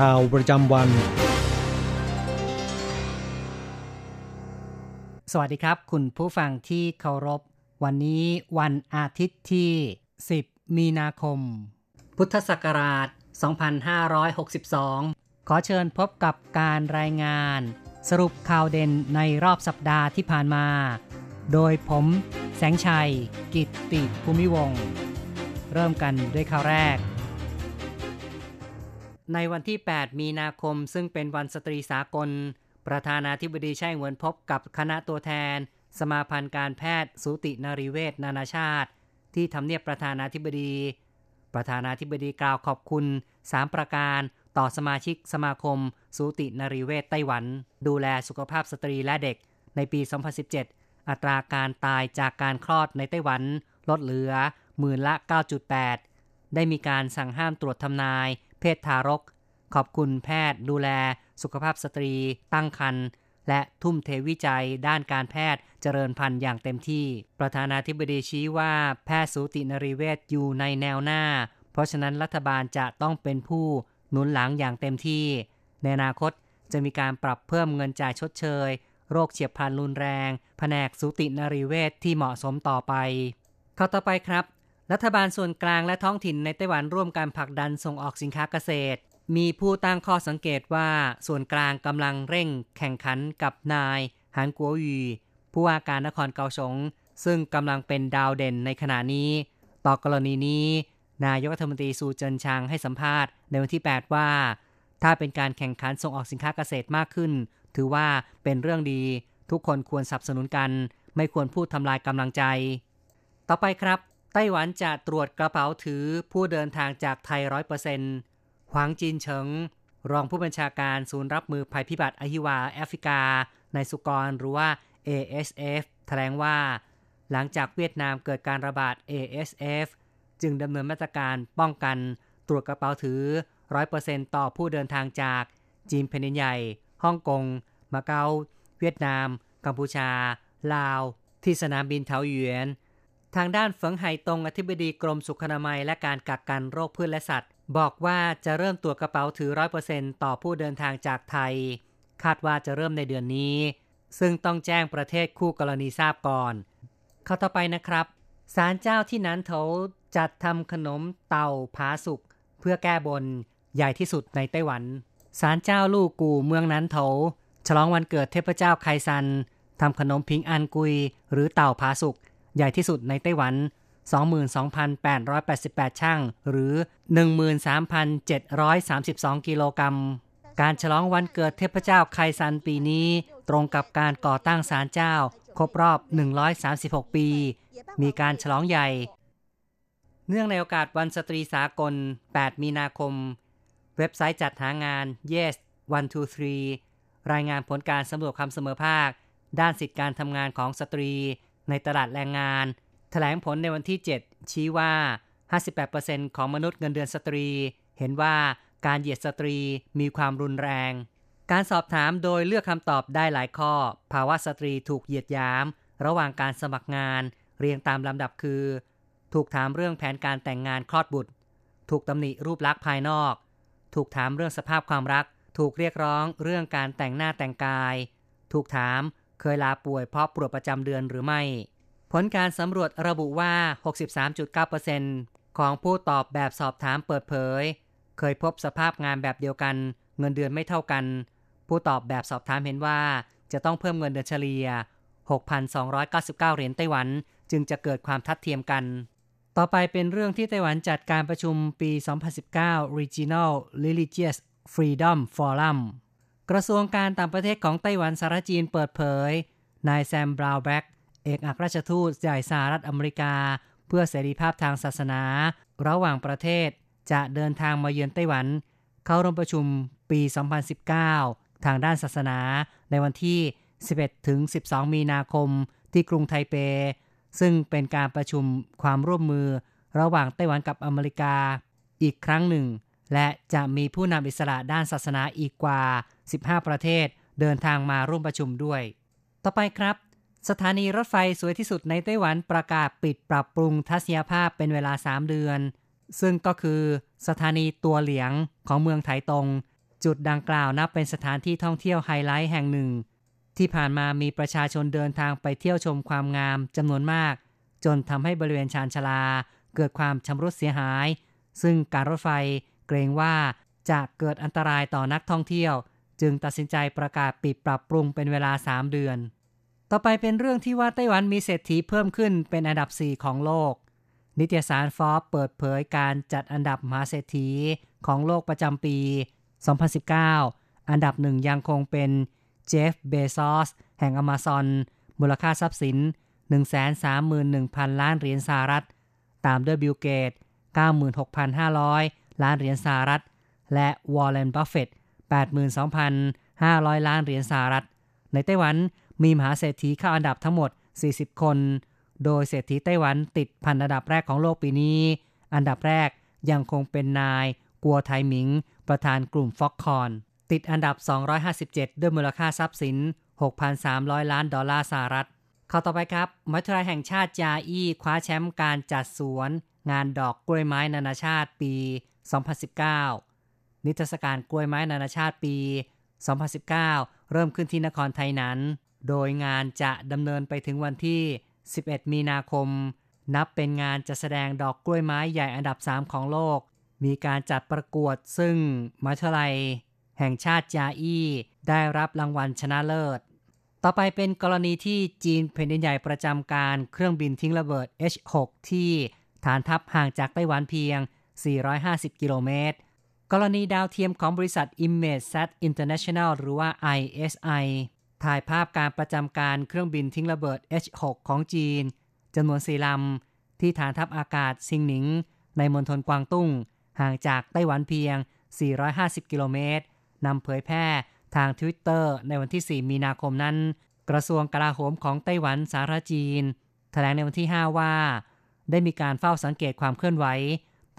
ข่าวประจำวัน สวัสดีครับ คุณผู้ฟังที่เคารพ วันนี้วันอาทิตย์ที่ 10 มีนาคม พุทธศักราช 2562 ขอเชิญพบกับการรายงาน สรุปข่าวเด่นในรอบสัปดาห์ที่ผ่านมา โดยผมแสงชัย กิตติภูมิวง เริ่มกันด้วยข่าวแรก ในวันที่ 8 มีนาคม ซึ่งเป็นวันสตรีสากล ประธานาธิบดีไช่เหวินพบกับคณะตัวแทน สมาพันธ์การแพทย์สูตินรีเวชนานาชาติ ที่ทำเนียบประธานาธิบดี ประธานาธิบดีกล่าวขอบคุณ 3 ประการต่อสมาชิกสมาคม สูตินรีเวชไต้หวัน ดูแลสุขภาพสตรีและเด็ก ในปี 2017 อัตราการตายจากการคลอดในไต้หวัน ลดเหลือหมื่นละ 9.8 ได้มีการสั่งห้ามตรวจทำนาย เพศทารก ขอบคุณแพทย์ ดูแล สุขภาพสตรี ตั้งครรภ์และทุ่มเทวิจัยด้านการแพทย์เจริญพันธุ์อย่างเต็มที่ ประธานาธิบดีชี้ว่าแพทย์สูตินรีเวชอยู่ในแนวหน้า เพราะฉะนั้นรัฐบาลจะต้องเป็นผู้หนุนหลังอย่างเต็มที่ ในอนาคตจะมีการปรับเพิ่มเงินจ่ายชดเชย โรคเฉียบพลันรุนแรง แผนกสูตินรีเวชที่เหมาะสมต่อไป เข้าต่อไปครับ รัฐบาลส่วนกลางและท้องถิ่นในไต้หวันร่วมการผลักดันส่งออกสินค้าเกษตร มีผู้ตั้งข้อสังเกตว่าส่วนกลางกำลังเร่งแข่งขันกับนายหานกัวหยีผู้ว่าการนครเกาสงซึ่งกำลังเป็นดาวเด่นในขณะนี้ ต่อกรณีนี้ นายกรัฐมนตรีซูเจินชางให้สัมภาษณ์ในวันที่ 8 ว่า ถ้าเป็นการแข่งขันส่งออกสินค้าเกษตรมากขึ้น ถือว่าเป็นเรื่องดี ทุกคนควรสนับสนุนกัน ไม่ควรพูดทำลายกำลังใจ ต่อไปครับ ไต้หวันจะตรวจกระเป๋าถือผู้เดินทางจากไทยร้อยเปอร์เซ็นต์หวังจินเฉิง รองผู้บัญชาการศูนย์รับมือภัยพิบัติอหิวาแอฟริกา ในสุกรหรือว่า ASF แถลงว่า หลังจากเวียดนามเกิดการระบาด ASF จึงดำเนินมาตรการป้องกัน ตรวจกระเป๋าถือ100%ต่อผู้เดินทางจากจีนแผ่นดินใหญ่ฮ่องกงมาเก๊าเวียดนาม กัมพูชา ลาว ที่สนามบินเทาหยวน ทางด้านเฟิงไห่ตงอธิบดีกรมสุขนามัยและการกักกันโรคพืชและสัตว์ บอกว่าจะเริ่มตรวจกระเป๋าถือ100%ต่อผู้เดินทางจากไทย คาดว่าจะเริ่มในเดือนนี้ ซึ่งต้องแจ้งประเทศคู่กรณีทราบก่อน เข้าต่อไปนะครับศาลเจ้าที่นั้นเขาจัดทำขนมเต่าผาสุกเพื่อแก้บนใหญ่ที่สุดในไต้หวันศาลเจ้าลู่กูเมืองนั้นโถาฉลองวันเกิดเทพเจ้าไคซันทำขนมพิงอันกุย หรือเต่าผาสุก ใหญ่ที่สุดในไต้หวัน 22,888 ช่าง หรือ 13,732 กิโลกรัม การฉลองวันเกิดเทพเจ้าไคซันปีนี้ ตรงกับการก่อตั้งศาลเจ้า ครบรอบ 136 ปี มีการฉลองใหญ่ เนื่องในโอกาสวันสตรีสากล 8 มีนาคม เว็บไซต์จัดหางาน Yes 123 รายงานผลการสำรวจความเสมอภาค ด้านสิทธิการทำงานของสตรี ในตลาดแรงงานแถลงผลในวันที่ 7 ชี้ว่า 58%ของมนุษย์เงินเดือนสตรี เห็นว่าการเหยียดสตรีมีความรุนแรง การสอบถามโดยเลือกคำตอบได้หลายข้อ ภาวะสตรีถูกเหยียดยาม ระหว่างการสมัครงาน เรียงตามลำดับคือ ถูกถามเรื่องแผนการแต่งงานคลอดบุตร ถูกตำหนิรูปลักษณ์ภายนอก ถูกถามเรื่องสภาพความรัก ถูกเรียกร้องเรื่องการแต่งหน้าแต่งกาย ถูกถาม เคยลาป่วยเพราะปวดประจำเดือนหรือไม่ ผลการสำรวจระบุว่า 63.9%ของผู้ตอบแบบสอบถามเปิดเผย เคยพบสภาพงานแบบเดียวกัน เงินเดือนไม่เท่ากัน ผู้ตอบแบบสอบถามเห็นว่าจะต้องเพิ่มเงินเดือนเฉลี่ย 6,299 เหรียญไต้หวัน จึงจะเกิดความทัดเทียมกัน ต่อไปเป็นเรื่องที่ไต้หวันจัดการประชุมปี 2019 Regional Religious Freedom Forum กระทรวงการต่างประเทศของไต้หวันสารจีนเปิดเผย นายแซมบราวน์แบ็กเอกอัครราชทูตใหญ่สหรัฐอเมริกา เพื่อเสรีภาพทางศาสนา ระหว่างประเทศจะเดินทางมาเยือนไต้หวัน เข้าร่วมประชุมปี 2019 ทางด้านศาสนา ในวันที่ 11 ถึง 12 มีนาคม ที่กรุงไทเป ซึ่งเป็นการประชุมความร่วมมือ ระหว่างไต้หวันกับอเมริกา อีกครั้งหนึ่ง และจะมีผู้นำอิสระด้านศาสนาอีกกว่า 15 ประเทศเดินทางมาร่วมประชุมด้วย ต่อไปครับ สถานีรถไฟสวยที่สุดในไต้หวันประกาศปิดปรับปรุงทัศนียภาพเป็นเวลา 3 เดือน ซึ่งก็คือสถานีตัวเหลียงของเมืองไถตง จุดดังกล่าวนับเป็นสถานที่ท่องเที่ยวไฮไลท์แห่งหนึ่ง ที่ผ่านมามีประชาชนเดินทางไปเที่ยวชมความงามจำนวนมาก จนทำให้บริเวณชานชาลา เกิดความชำรุดเสียหาย ซึ่งการรถไฟ เกรงว่าจะเกิดอันตรายต่อนักท่องเที่ยว จึงตัดสินใจประกาศปิดปรับปรุงเป็นเวลา 3 เดือน ต่อไปเป็นเรื่องที่ว่าไต้หวันมีเศรษฐีเพิ่มขึ้นเป็นอันดับ 4 ของโลก นิตยสารฟอร์เปิดเผยการจัดอันดับมหาเศรษฐีของโลกประจำปี 2019 อันดับหนึ่งยังคงเป็นเจฟเบซอสแห่งอเมซอนมูลค่าทรัพย์สิน 131,000 ล้านเหรียญสหรัฐ ตามด้วยบิลเกตส์ 96,500 ล้านเหรียญสหรัฐ และวอร์เรนบัฟเฟต82,500 ล้านเหรียญสหรัฐ ในไต้หวันมีมหาเศรษฐีเข้าอันดับทั้งหมด 40 คน โดยเศรษฐีไต้หวันติดพันอันดับแรกของโลกปีนี้ อันดับแรกยังคงเป็นนาย กัวไทหมิง ประธานกลุ่ม Foxconnติดอันดับ 257 ด้วยมูลค่าทรัพย์สิน 6,300 ล้านดอลลาร์สหรัฐข้าต่อไปครับมัธยาแห่งชาติจาอี้คว้าแชมป์การจัดสวน งานดอกกล้วยไม้นานาชาติปี 2019 นิทรรศการกล้วยไม้นานาชาติปี 2019 เริ่มขึ้นที่นครไทยนั้น โดยงานจะดำเนินไปถึงวันที่ 11 มีนาคม นับเป็นงานจะแสดงดอกกล้วยไม้ใหญ่อันดับ 3 ของโลก มีการจัดประกวดซึ่งมัธลัย แห่งชาติจาอี้ได้รับรางวัลชนะเลิศต่อไปเป็นกรณีที่จีนแผ่นดินใหญ่ประจำการเครื่องบินทิ้งระเบิด H6 ที่ฐานทัพห่างจากไต้หวันเพียง 450 กิโลเมตร กรณีดาวเทียมของบริษัท ImageSat International หรือว่า ISI ถ่ายภาพการประจำการเครื่องบินทิ้งระเบิด H6 ของจีนจำนวนสี่ลำ ที่ฐานทัพอากาศซิงหนิง ในมณฑลกวางตุ้ง ห่างจากไต้หวันเพียง 450 กิโลเมตรนำเผยแพร่ทางทวิตเตอร์ในวันที่ 4 มีนาคมนั้น กระทรวงกลาโหมของไต้หวันสาธารณจีน แถลงในวันที่ 5 ว่า ได้มีการเฝ้าสังเกตความเคลื่อนไหว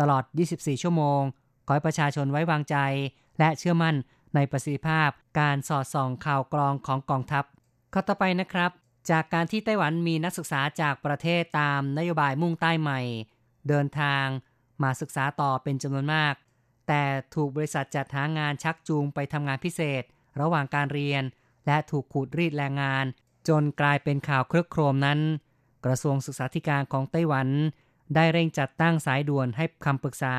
ตลอด 24 ชั่วโมง ขอให้ประชาชนไว้วางใจ และเชื่อมั่นในประสิทธิภาพการสอดส่องข่าวกรองของกองทัพข้อต่อไปนะครับ จากการที่ไต้หวันมีนักศึกษาจากประเทศตามนโยบายมุ่งใต้ใหม่ เดินทางมาศึกษาต่อเป็นจำนวนมาก แต่ถูกบริษัทจัดหางานชักจูงไปทำงานพิเศษ ระหว่างการเรียน และถูกขูดรีดแรงงาน จนกลายเป็นข่าวครึกโครมนั้น กระทรวงศึกษาธิการของไต้หวัน ได้เร่งจัดตั้งสายด่วนให้คำปรึกษา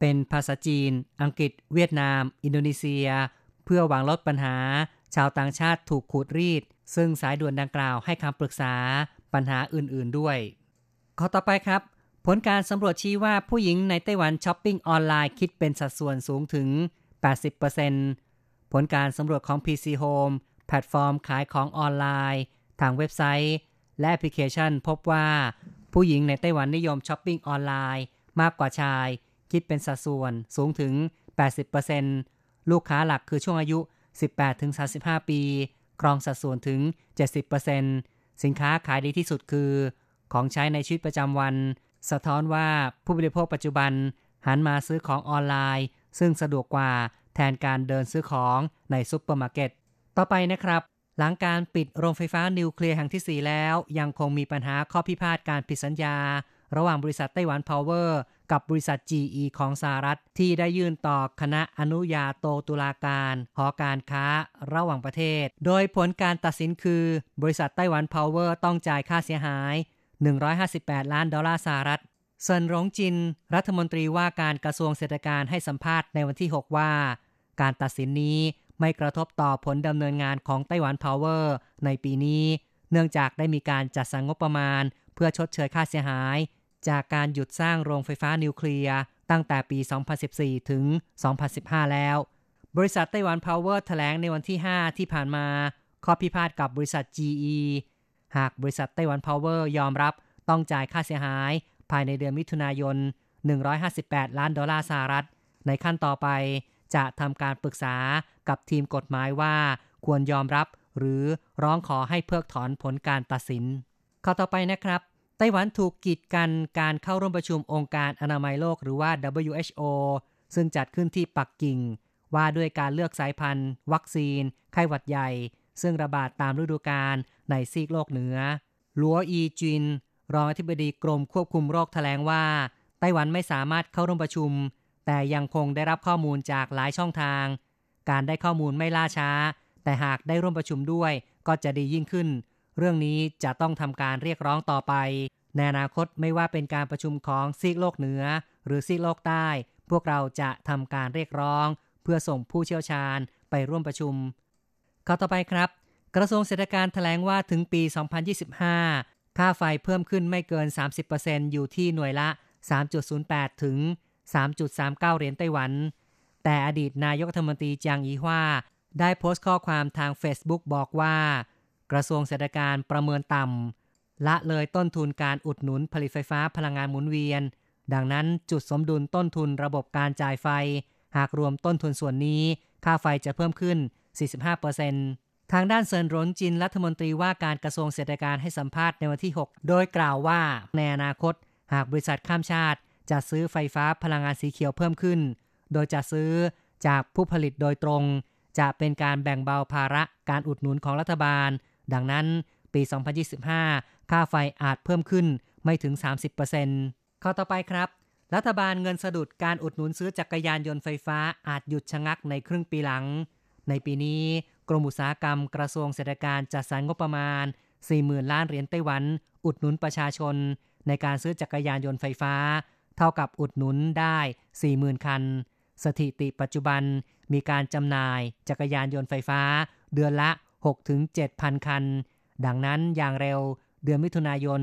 เป็นภาษาจีน อังกฤษ เวียดนาม อินโดนีเซีย เพื่อหวังลดปัญหา ชาวต่างชาติถูกขูดรีด ซึ่งสายด่วนดังกล่าวให้คำปรึกษาปัญหาอื่นๆด้วย ข้อต่อไปครับ ผลการสำรวจชี้ว่าผู้หญิงในไต้หวันช้อปปิ้งออนไลน์คิดเป็นสัดส่วนสูงถึง 80%ผลการสำรวจของ PC Home แพลตฟอร์มขายของออนไลน์ ทางเว็บไซต์ และแอปพลิเคชันพบว่า ผู้หญิงในไต้หวันนิยมช้อปปิ้งออนไลน์ มากกว่าชาย คิดเป็นสัดส่วนสูงถึง 80%ลูกค้าหลักคือช่วงอายุ 18-35 ปี ครองสัดส่วนถึง 70%สินค้าขายดีที่สุดคือ ของใช้ในชีวิตประจำวัน สะท้อนว่าผู้บริโภคปัจจุบันหันมาซื้อของออนไลน์ ซึ่งสะดวกกว่าแทนการเดินซื้อของในซุปเปอร์มาร์เก็ต ต่อไปนะครับ หลังการปิดโรงไฟฟ้านิวเคลียร์แห่งที่ 4 แล้ว ยังคงมีปัญหาข้อพิพาทการผิดสัญญา ระหว่างบริษัทไต้หวันพาวเวอร์กับบริษัท GE ของสหรัฐ ที่ได้ยื่นต่อคณะอนุญาโตตุลาการหอการค้าระหว่างประเทศ โดยผลการตัดสินคือ บริษัทไต้หวันพาวเวอร์ต้องจ่ายค่าเสียหาย 158 ล้านดอลลาร์สหรัฐเซินหลงจิน รัฐมนตรีว่าการกระทรวงเศรษฐการให้สัมภาษณ์ในวันที่ 6 ว่า การตัดสินนี้ ไม่กระทบต่อผลดำเนินงานของไต้หวันพาวเวอร์ ในปีนี้ เนื่องจากได้มีการจัดสรรงบประมาณ เพื่อชดเชยค่าเสียหาย จากการหยุดสร้างโรงไฟฟ้านิวเคลียร์ตั้งแต่ปี 2014 ถึง 2015 แล้ว บริษัทไต้หวันพาวเวอร์แถลงในวันที่ 5 ที่ผ่านมาข้อพิพาทกับบริษัท GE หากบริษัทไต้หวันพาวเวอร์ยอมรับต้องจ่ายค่าเสียหาย ภายในเดือนมิถุนายน 158 ล้านดอลลาร์สหรัฐ ในขั้นต่อไป จะทำการปรึกษากับทีมกฎหมายว่า ควรยอมรับหรือร้องขอให้เพิกถอนผลการตัดสิน ข้อต่อไปนะครับ ไต้หวันถูกกีดกันการเข้าร่วมประชุมองค์การอนามัยโลกหรือว่า WHO ซึ่งจัดขึ้นที่ปักกิ่ง ว่าด้วยการเลือกสายพันธุ์ วัคซีน ไข้หวัดใหญ่ ซึ่งระบาดตามฤดูกาลในซีกโลกเหนือลัวอีจิน รองอธิบดีกรมควบคุมโรคแถลงว่า ไต้หวันไม่สามารถเข้าร่วมประชุม แต่ยังคงได้รับข้อมูลจากหลายช่องทาง การได้ข้อมูลไม่ล่าช้า แต่หากได้ร่วมประชุมด้วยก็จะดียิ่งขึ้น เรื่องนี้จะต้องทำการเรียกร้องต่อไป ในอนาคตไม่ว่าเป็นการประชุมของซีกโลกเหนือ หรือซีกโลกใต้ พวกเราจะทำการเรียกร้อง เพื่อส่งผู้เชี่ยวชาญไปร่วมประชุมข้อต่อไปครับ กระทรวงเศรษฐการแถลงว่าถึงปี 2025 ค่าไฟเพิ่มขึ้นไม่เกิน 30%อยู่ที่หน่วยละ 3.08 ถึง 3.39 เหรียญไต้หวัน แต่อดีตนายกรัฐมนตรีจางอีฮวาได้โพสต์ข้อความทาง Facebook บอกว่า กระทรวงเศรษฐการประเมินต่ำละเลยต้นทุนการอุดหนุนผลิตไฟฟ้าพลังงานหมุนเวียน ดังนั้นจุดสมดุลต้นทุนระบบการจ่ายไฟ หากรวมต้นทุนส่วนนี้ ค่าไฟจะเพิ่มขึ้น 45%ทางด้านเซินร้นจินรัฐมนตรีว่าการกระทรวงเศรษฐการให้สัมภาษณ์ในวันที่ 6 โดยกล่าวว่าในอนาคต หากบริษัทข้ามชาติ จะซื้อไฟฟ้าพลังงานสีเขียวเพิ่มขึ้น โดยจะซื้อจากผู้ผลิตโดยตรง จะเป็นการแบ่งเบาภาระการอุดหนุนของรัฐบาล ดังนั้นปี 2025 ค่าไฟอาจเพิ่มขึ้นไม่ถึง 30%ข้อต่อไปครับ รัฐบาลเงินสะดุดการอุดหนุนซื้อจักรยานยนต์ไฟฟ้าอาจหยุดชะงักในครึ่งปีหลัง ในปีนี้กรมอุตสาหกรรมกระทรวงเศรษฐการจัดสรรงบประมาณ 40,000 ล้านเหรียญไต้หวัน อุดหนุนประชาชน ในการซื้อจักรยานยนต์ไฟฟ้า เท่ากับอุดหนุนได้ 40,000 คัน สถิติปัจจุบันมีการจำหน่ายจักรยานยนต์ไฟฟ้า เดือนละ 6-7,000 คัน ดังนั้นอย่างเร็วเดือนมิถุนายน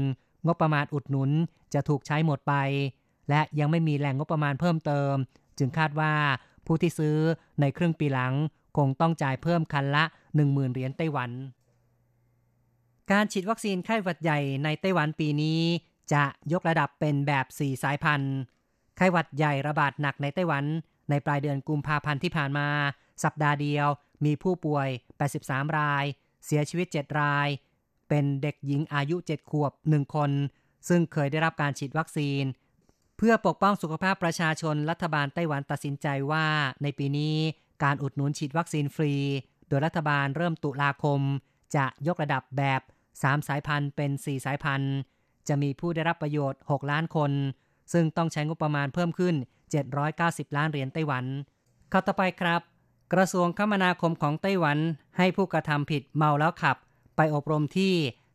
งบประมาณอุดหนุนจะถูกใช้หมดไป และยังไม่มีแหล่งงบประมาณเพิ่มเติม จึงคาดว่าผู้ที่ซื้อในครึ่งปีหลัง คงต้องจ่ายเพิ่มคันละ 10,000 เหรียญไต้หวัน การฉีดวัคซีนไข้หวัดใหญ่ในไต้หวันปีนี้ จะยกระดับเป็นแบบ 4 สายพันธุ์ ไข้หวัดใหญ่ระบาดหนักในไต้หวัน ในปลายเดือนกุมภาพันธ์ที่ผ่านมา สัปดาห์เดียว มีผู้ป่วย 83 ราย เสียชีวิต 7 ราย เป็นเด็กหญิงอายุ 7 ขวบ 1 คน ซึ่งเคยได้รับการฉีดวัคซีน เพื่อปกป้องสุขภาพประชาชนรัฐบาลไต้หวันตัดสินใจว่าในปีนี้การอุดหนุนฉีดวัคซีนฟรี โดยรัฐบาลเริ่มตุลาคม จะยกระดับแบบ 3 สายพันธุ์เป็น 4 สายพันธุ์ จะมีผู้ได้รับประโยชน์ 6 ล้านคน ซึ่งต้องใช้งบประมาณเพิ่มขึ้น 790 ล้านเหรียญไต้หวันข้อต่อไปครับ กระทรวงคมนาคมของไต้หวัน ให้ผู้กระทำผิดเมาแล้วขับ ไปอบรมที่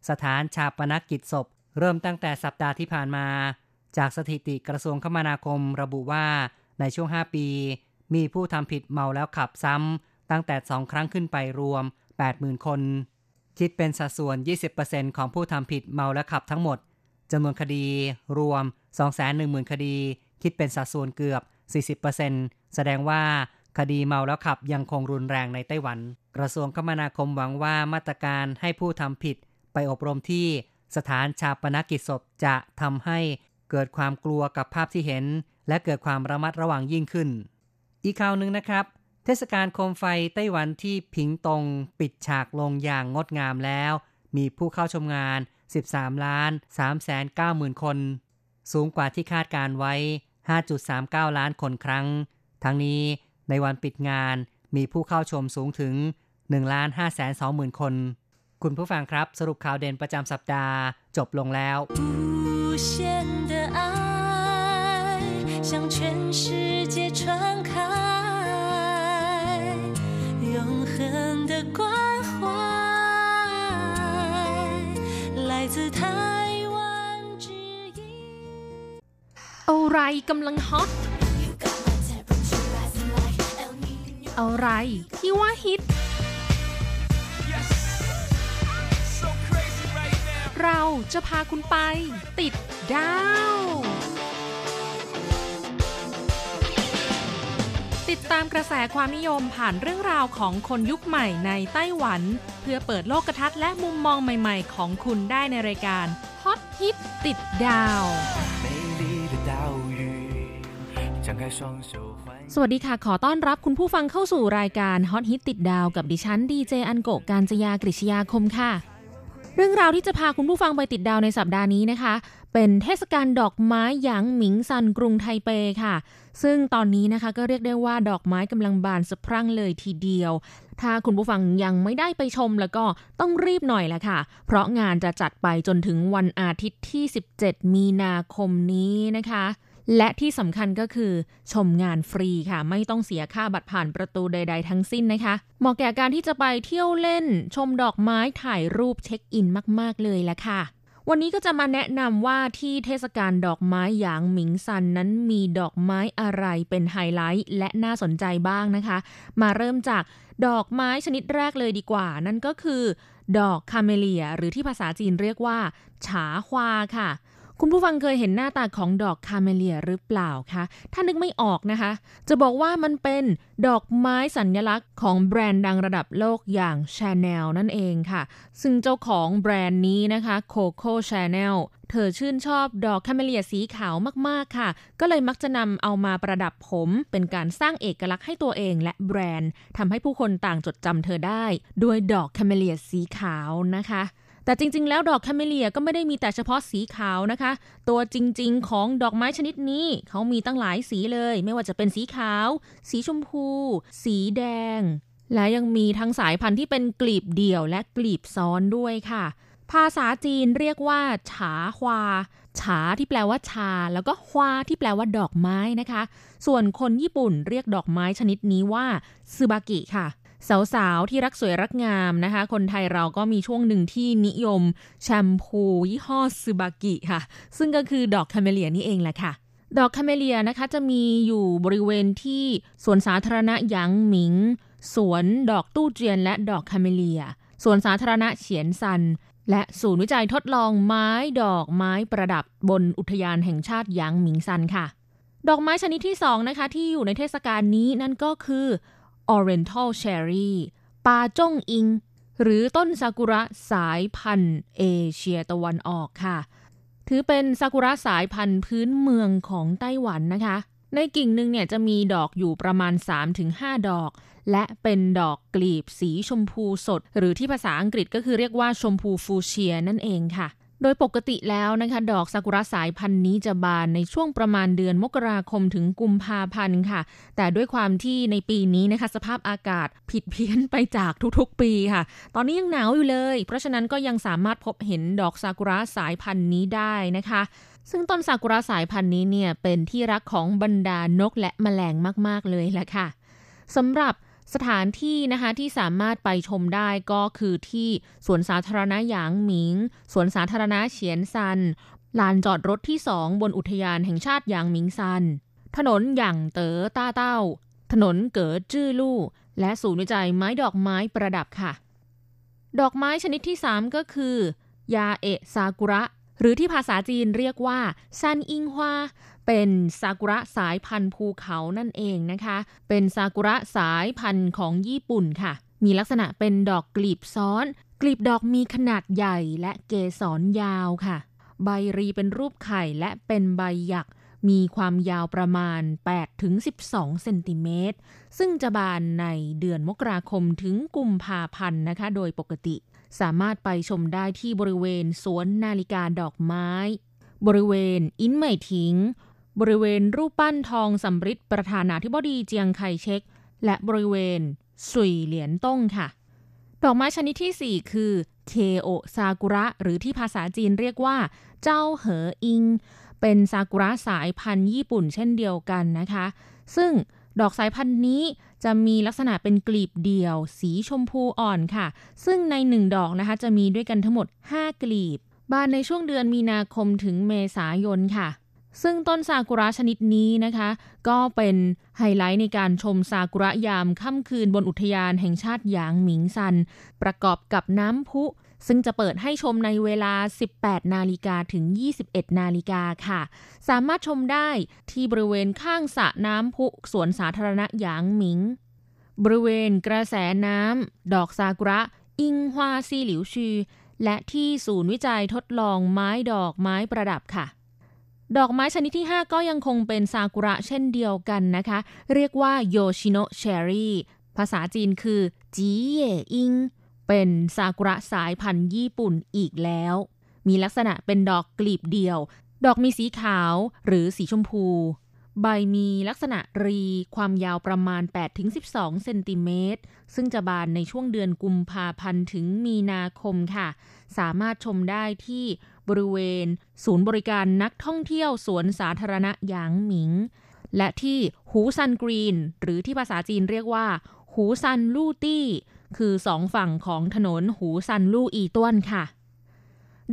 สถานชาปนกิจศพ เริ่มตั้งแต่สัปดาห์ที่ผ่านมา จากสถิติกระทรวงคมนาคมระบุว่าในช่วง 5 ปี มีผู้ทำผิดเมาแล้วขับซ้ำตั้งแต่ 2 ครั้งขึ้นไปรวม 80,000 คน คิดเป็นสัดส่วน 20%ของผู้ทำผิดเมาแล้วขับทั้งหมด จำนวนคดีรวม 210,000 คดี คิดเป็นสัดส่วนเกือบ 40%แสดงว่าคดีเมาแล้วขับยังคงรุนแรงในไต้หวัน กระทรวงคมนาคมหวังว่ามาตรการให้ผู้ทำผิด ไปอบรมที่สถานชาปนกิจศพจะทำให้เกิดความกลัวกับภาพที่เห็น และเกิดความระมัดระวังยิ่งขึ้น อีกข่าวหนึ่งนะครับ เทศกาลโคมไฟไต้หวันที่ผิงตง ปิดฉากลงอย่างงดงามแล้ว มีผู้เข้าชมงาน 13 ล้าน3แสน9หมื่นคน สูงกว่าที่คาดการไว้ 5.39 ล้านคนครั้ง ทั้งนี้ในวันปิดงานมีผู้เข้าชมสูงถึง1ล้าน5แสน2หมื่นคน คุณผู้ฟังครับสรุปข่าวเด่นประจำสัปดาห์ จบลงแล้ว 无限的爱向全世界传开，永恒的关 อะไรกำลังฮอต อะไรที่ว่าฮิต เราจะพาคุณไป ติดดาว ติดตามกระแสความนิยมผ่านเรื่องราวของคนยุคใหม่ในไต้หวัน เพื่อเปิดโลกทัศน์และมุมมองใหม่ๆ ของคุณได้ในรายการฮอตฮิตติดดาว สวัสดีค่ะ ขอต้อนรับคุณผู้ฟังเข้าสู่รายการฮอตฮิตติดดาวกับดิฉันดีเจอันโกการจยากริชยาคมค่ะ เรื่องราวที่จะพาคุณผู้ฟังไปติดดาวในสัปดาห์นี้นะคะ เป็นเทศกาลดอกไม้หยางหมิงซันกรุงไทเปค่ะ ซึ่งตอนนี้นะคะก็เรียกได้ว่าดอกไม้กำลังบานสะพรั่งเลยทีเดียว ถ้าคุณผู้ฟังยังไม่ได้ไปชมแล้วก็ต้องรีบหน่อยละค่ะ เพราะงานจะจัดไปจนถึงวันอาทิตย์ที่ 17 มีนาคมนี้นะคะ และที่สำคัญก็คือ ชมงานฟรีค่ะ ไม่ต้องเสียค่าบัตรผ่านประตูใด ๆ ทั้งสิ้นนะคะ เหมาะแก่การที่จะไปเที่ยวเล่น ชมดอกไม้ถ่ายรูปเช็คอินมาก ๆ เลยละค่ะ วันนี้ก็จะมาแนะนำว่าที่เทศกาลดอกไม้หยางหมิงซันนั้นมีดอกไม้อะไรเป็นไฮไลท์และน่าสนใจบ้างนะคะ มาเริ่มจากดอกไม้ชนิดแรกเลยดีกว่า นั่นก็คือ ดอกคาเมเลีย หรือที่ภาษาจีนเรียกว่า 茶花 ค่ะ คุณผู้ฟังเคยเห็นหน้าตาของดอกคาเมเลียหรือเปล่าคะ ถ้านึกไม่ออกนะคะ จะบอกว่ามันเป็นดอกไม้สัญลักษณ์ของแบรนด์ดังระดับโลกอย่าง Chanel นั่นเองค่ะ ซึ่งเจ้าของแบรนด์นี้นะคะ Coco Chanel เธอชื่นชอบดอกคาเมเลียสีขาวมาก ๆ ค่ะ ก็เลยมักจะนำเอามาประดับผม เป็นการสร้างเอกลักษณ์ให้ตัวเองและแบรนด์ทำให้ผู้คนต่างจดจำเธอได้ ด้วยดอกคาเมเลียสีขาวนะคะ แต่จริง ๆ แล้วดอกแคเมเลียก็ไม่ได้มีแต่เฉพาะสีขาวนะคะ ตัวจริง ๆ ของดอกไม้ชนิดนี้เขามีตั้งหลายสีเลย ไม่ว่าจะเป็นสีขาว สีชมพู สีแดง และยังมีทั้งสายพันธุ์ที่เป็นกลีบเดี่ยวและกลีบซ้อนด้วยค่ะ ภาษาจีนเรียกว่า茶花 茶 ที่แปลว่าชา แล้วก็花 ที่แปลว่าดอกไม้นะคะ ส่วนคนญี่ปุ่นเรียกดอกไม้ชนิดนี้ว่าซึบากิค่ะ สาวๆ ที่รักสวยรักงามนะคะ คนไทยเราก็มีช่วงหนึ่งที่นิยมแชมพูยี่ห้อซึบากิค่ะ ซึ่งก็คือดอกคาเมเลียนี่เองแหละค่ะดอกคาเมเลียนะคะจะมีอยู่บริเวณที่สวนสาธารณะหยางหมิง สวนดอกตู้เจียนและดอกคาเมเลีย สวนสาธารณะเฉียนซัน และศูนย์วิจัยทดลองไม้ดอกไม้ประดับบนอุทยานแห่งชาติหยางหมิงซันค่ะ ดอกไม้ชนิดที่สองนะคะที่อยู่ในเทศกาลนี้นั่นก็คือ Oriental Cherry ปาจ้งอิง หรือต้นซากุระสายพันธุ์เอเชียตะวันออกค่ะ ถือเป็นซากุระสายพันธุ์พื้นเมืองของไต้หวันนะคะ ในกิ่งหนึ่งเนี่ยจะมีดอกอยู่ประมาณ 3-5 ดอก และเป็นดอกกลีบสีชมพูสด หรือที่ภาษาอังกฤษก็คือเรียกว่าชมพูฟูเชียนั่นเองค่ะ โดยปกติแล้วนะคะดอกซากุระสายพันธุ์นี้จะบานในช่วงประมาณเดือนมกราคมถึงกุมภาพันธ์ค่ะ แต่ด้วยความที่ในปีนี้นะคะสภาพอากาศผิดเพี้ยนไปจากทุกๆปีค่ะ ตอนนี้ยังหนาวอยู่เลย เพราะฉะนั้นก็ยังสามารถพบเห็นดอกซากุระสายพันธุ์นี้ได้นะคะซึ่งต้นซากุระสายพันธุ์นี้เนี่ยเป็นที่รักของบรรดานกและแมลงมาก ๆ เลยแหละค่ะสำหรับ สถานที่นะคะที่สามารถไปชมได้ก็คือที่สวนสาธารณะหยางหมิง สวนสาธารณะเฉียนซัน ลานจอดรถที่สองบนอุทยานแห่งชาติหยางหมิงซัน ถนนหยางเต๋อต้าเต้า ถนนเก๋อจื้อลู่ และศูนย์วิจัยไม้ดอกไม้ประดับค่ะ ดอกไม้ชนิดที่ 3 ก็คือ ยาเอะซากุระ หรือที่ภาษาจีนเรียกว่าซันอิงฮวา เป็นซากุระสายพันธุ์ภูเขานั่นเองนะคะ เป็นซากุระสายพันธุ์ของญี่ปุ่นค่ะ มีลักษณะเป็นดอกกลีบซ้อน กลีบดอกมีขนาดใหญ่และเกสรยาวค่ะ ใบรีเป็นรูปไข่และเป็นใบหยักมีความยาวประมาณ8-12 เซนติเมตร ซึ่งจะบานในเดือนมกราคมถึงกุมภาพันธ์นะคะ โดยปกติ สามารถไปชมได้ที่บริเวณสวนนาฬิกาดอกไม้ บริเวณอินเหมยทิง บริเวณรูปปั้นทองสำริดประธานาธิบดีเจียงไคเชกและบริเวณสุยเหลียนต้งค่ะ ดอกไม้ชนิดที่ 4 คือเคโอซากุระ หรือที่ภาษาจีนเรียกว่า เจ้าเหออิง เป็นซากุระสายพันธุ์ญี่ปุ่นเช่นเดียวกันนะคะ ซึ่งดอกสายพันธุ์นี้จะมีลักษณะเป็นกลีบเดี่ยว สีชมพูอ่อนค่ะ ซึ่งในหนึ่งดอกนะคะ จะมีด้วยกันทั้งหมด 5 กลีบ บานในช่วงเดือนมีนาคมถึงเมษายนค่ะ ซึ่งต้นซากุระชนิดนี้นะคะ ก็เป็นไฮไลท์ในการชมซากุระยามค่ำคืนบนอุทยานแห่งชาติหยางหมิงซัน ประกอบกับน้ำพุ ซึ่งจะเปิดให้ชมในเวลา 18 นาฬิกาถึง 21 นาฬิกาค่ะ สามารถชมได้ที่บริเวณข้างสระน้ำพุสวนสาธารณะหยางหมิง บริเวณกระแสน้ำดอกซากุระ อิงฮวาซีหลิวชือและที่ศูนย์วิจัยทดลองไม้ดอกไม้ประดับค่ะ ดอกไม้ชนิดที่ 5 ก็ยังคงเป็นซากุระเช่นเดียวกันนะคะ เรียกว่าโยชิโนะเชอรี่ภาษาจีนคือจีเยอิง เป็นซากุระสายพันธุ์ญี่ปุ่นอีกแล้ว มีลักษณะเป็นดอกกลีบเดียว ดอกมีสีขาวหรือสีชมพู ใบมีลักษณะรีความยาวประมาณ 8-12 เซนติเมตร ซึ่งจะบานในช่วงเดือนกุมภาพันธ์ถึงมีนาคมค่ะ สามารถชมได้ที่บริเวณ ศูนย์บริการนักท่องเที่ยวสวนสาธารณะหยางหมิง และที่หูซันกรีน หรือที่ภาษาจีนเรียกว่า หูซันลู่ตี้ คือสองฝั่งของถนนหูซันลู่อีต้วนค่ะ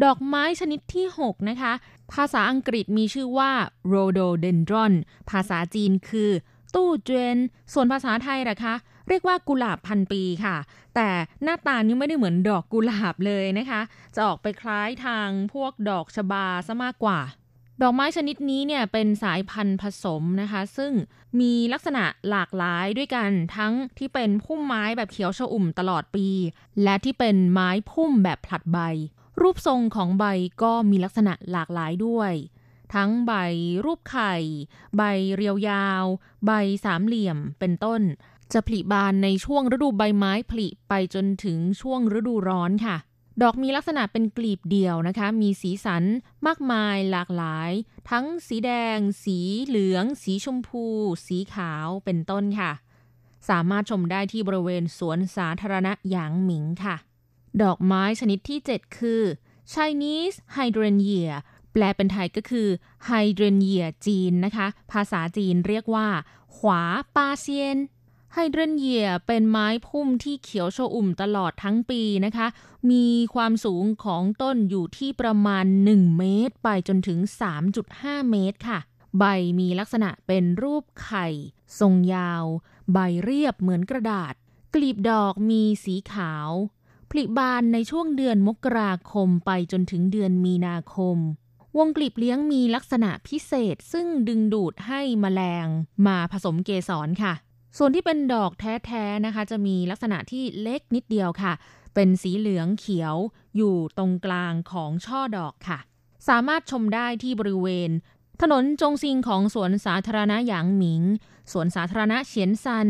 ดอกไม้ชนิดที่ 6 นะคะ ภาษาอังกฤษมีชื่อว่า rhododendron ภาษาจีนคือตู้เจน ส่วนภาษาไทยล่ะคะ เรียกว่ากุหลาบพันปีค่ะ แต่หน้าตานี่ไม่ได้เหมือนดอกกุหลาบเลยนะคะ จะออกไปคล้ายทางพวกดอกชบาซะมากกว่า ดอกไม้ชนิดนี้เนี่ยเป็นสายพันธุ์ผสมนะคะ ซึ่งมีลักษณะหลากหลายด้วยกันทั้งที่เป็นพุ่มไม้แบบเขียวชอุ่มตลอดปี และที่เป็นไม้พุ่มแบบผลัดใบ รูปทรงของใบก็มีลักษณะหลากหลายด้วย ทั้งใบรูปไข่ ใบเรียวยาว ใบสามเหลี่ยมเป็นต้น จะผลิบานในช่วงฤดูใบไม้ผลิไปจนถึงช่วงฤดูร้อนค่ะ ดอกมีลักษณะเป็นกลีบเดียวนะคะ มีสีสันมากมายหลากหลาย ทั้งสีแดง สีเหลือง สีชมพู สีขาวเป็นต้นค่ะ สามารถชมได้ที่บริเวณสวนสาธารณะหยางหมิงค่ะ ดอกไม้ชนิดที่ 7 คือ Chinese Hydrangea แปลเป็นไทยก็คือ Hydrangea จีนนะคะ ภาษาจีนเรียกว่า ขวาปาเซียนไฮเดรนเยียเป็นไม้พุ่มที่เขียวโชอุ่มตลอดทั้งปีนะคะ มีความสูงของต้นอยู่ที่ประมาณ 1 เมตร ไปจนถึง 3.5 เมตรค่ะ ใบมีลักษณะเป็นรูปไข่ ทรงยาว ใบเรียบเหมือนกระดาษ กลีบดอกมีสีขาว ลิบานในช่วงเดือนมกราคมไปจนถึงเดือนมีนาคม วงกลีบเลี้ยงมีลักษณะพิเศษซึ่งดึงดูดให้มแมลงมาผสมเกสรค่ะ ส่วนที่เป็นดอกแท้ๆนะคะ จะมีลักษณะที่เล็กนิดเดียวค่ะ เป็นสีเหลืองเขียวอยู่ตรงกลางของช่อดอกค่ะ สามารถชมได้ที่บริเวณถนนจงซิงของสวนสาธารณะหยางหมิง สวนสาธารณะเฉียนซัน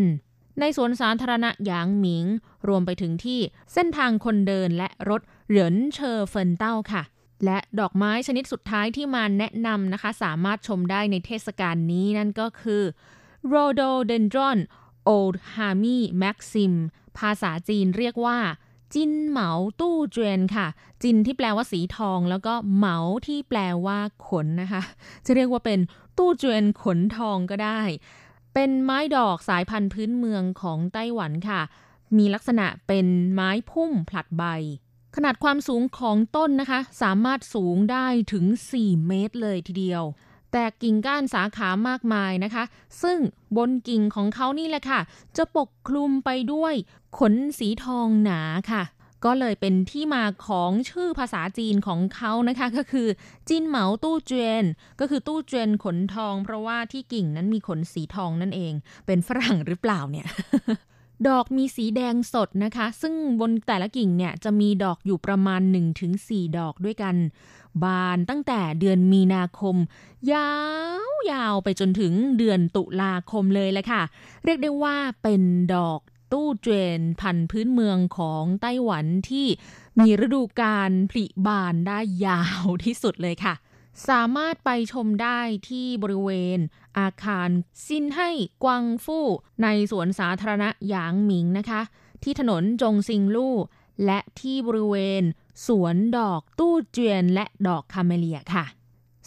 ในสวนสาธารณะหยางหมิง รวมไปถึงที่เส้นทางคนเดินและรถเหรินเชอเฟินเต้าค่ะ และดอกไม้ชนิดสุดท้ายที่มาแนะนำนะคะ สามารถชมได้ในเทศกาลนี้นั่นก็คือ rhododendron old harmy maxim ภาษาจีนเรียกว่า จินเหมาตู้เจวนค่ะ จินที่แปลว่าสีทอง แล้วก็เหมาที่แปลว่าขนนะคะ จะเรียกว่าเป็นตู้เจวนขนทองก็ได้ เป็นไม้ดอกสายพันธุ์พื้นเมืองของไต้หวันค่ะ มีลักษณะเป็นไม้พุ่มผลัดใบ ขนาดความสูงของต้นนะคะ สามารถสูงได้ถึง 4 เมตรเลยทีเดียว แตกกิ่งก้านสาขามากมายนะคะ ซึ่งบนกิ่งของเขานี่แหละค่ะ จะปกคลุมไปด้วยขนสีทองหนาค่ะ ก็เลยเป็นที่มาของชื่อภาษาจีนของเขานะคะก็คือจินเหมาตู้เจนก็คือตู้เจนขนทอง เพราะว่าที่กิ่งนั้นมีขนสีทองนั่นเอง เป็นฝรั่งหรือเปล่าเนี่ยดอกมีสีแดงสดนะคะ ซึ่งบนแต่ละกิ่งเนี่ยจะมีดอกอยู่ประมาณ 1-4 ดอกด้วยกัน บานตั้งแต่เดือนมีนาคม ยาวยาวไปจนถึงเดือนตุลาคมเลยแหละค่ะ เรียกได้ว่าเป็นดอก ตู้เจนพันธุ์พื้นเมืองของไต้หวันที่มีฤดูการผลิบานได้ยาวที่สุดเลยค่ะ สามารถไปชมได้ที่บริเวณอาคารซินให้กวางฟู่ในสวนสาธารณะหยางหมิงนะคะ ที่ถนนจงซิงลู่และที่บริเวณ สวนดอกตู้เจียนและดอกคาเมเลียค่ะ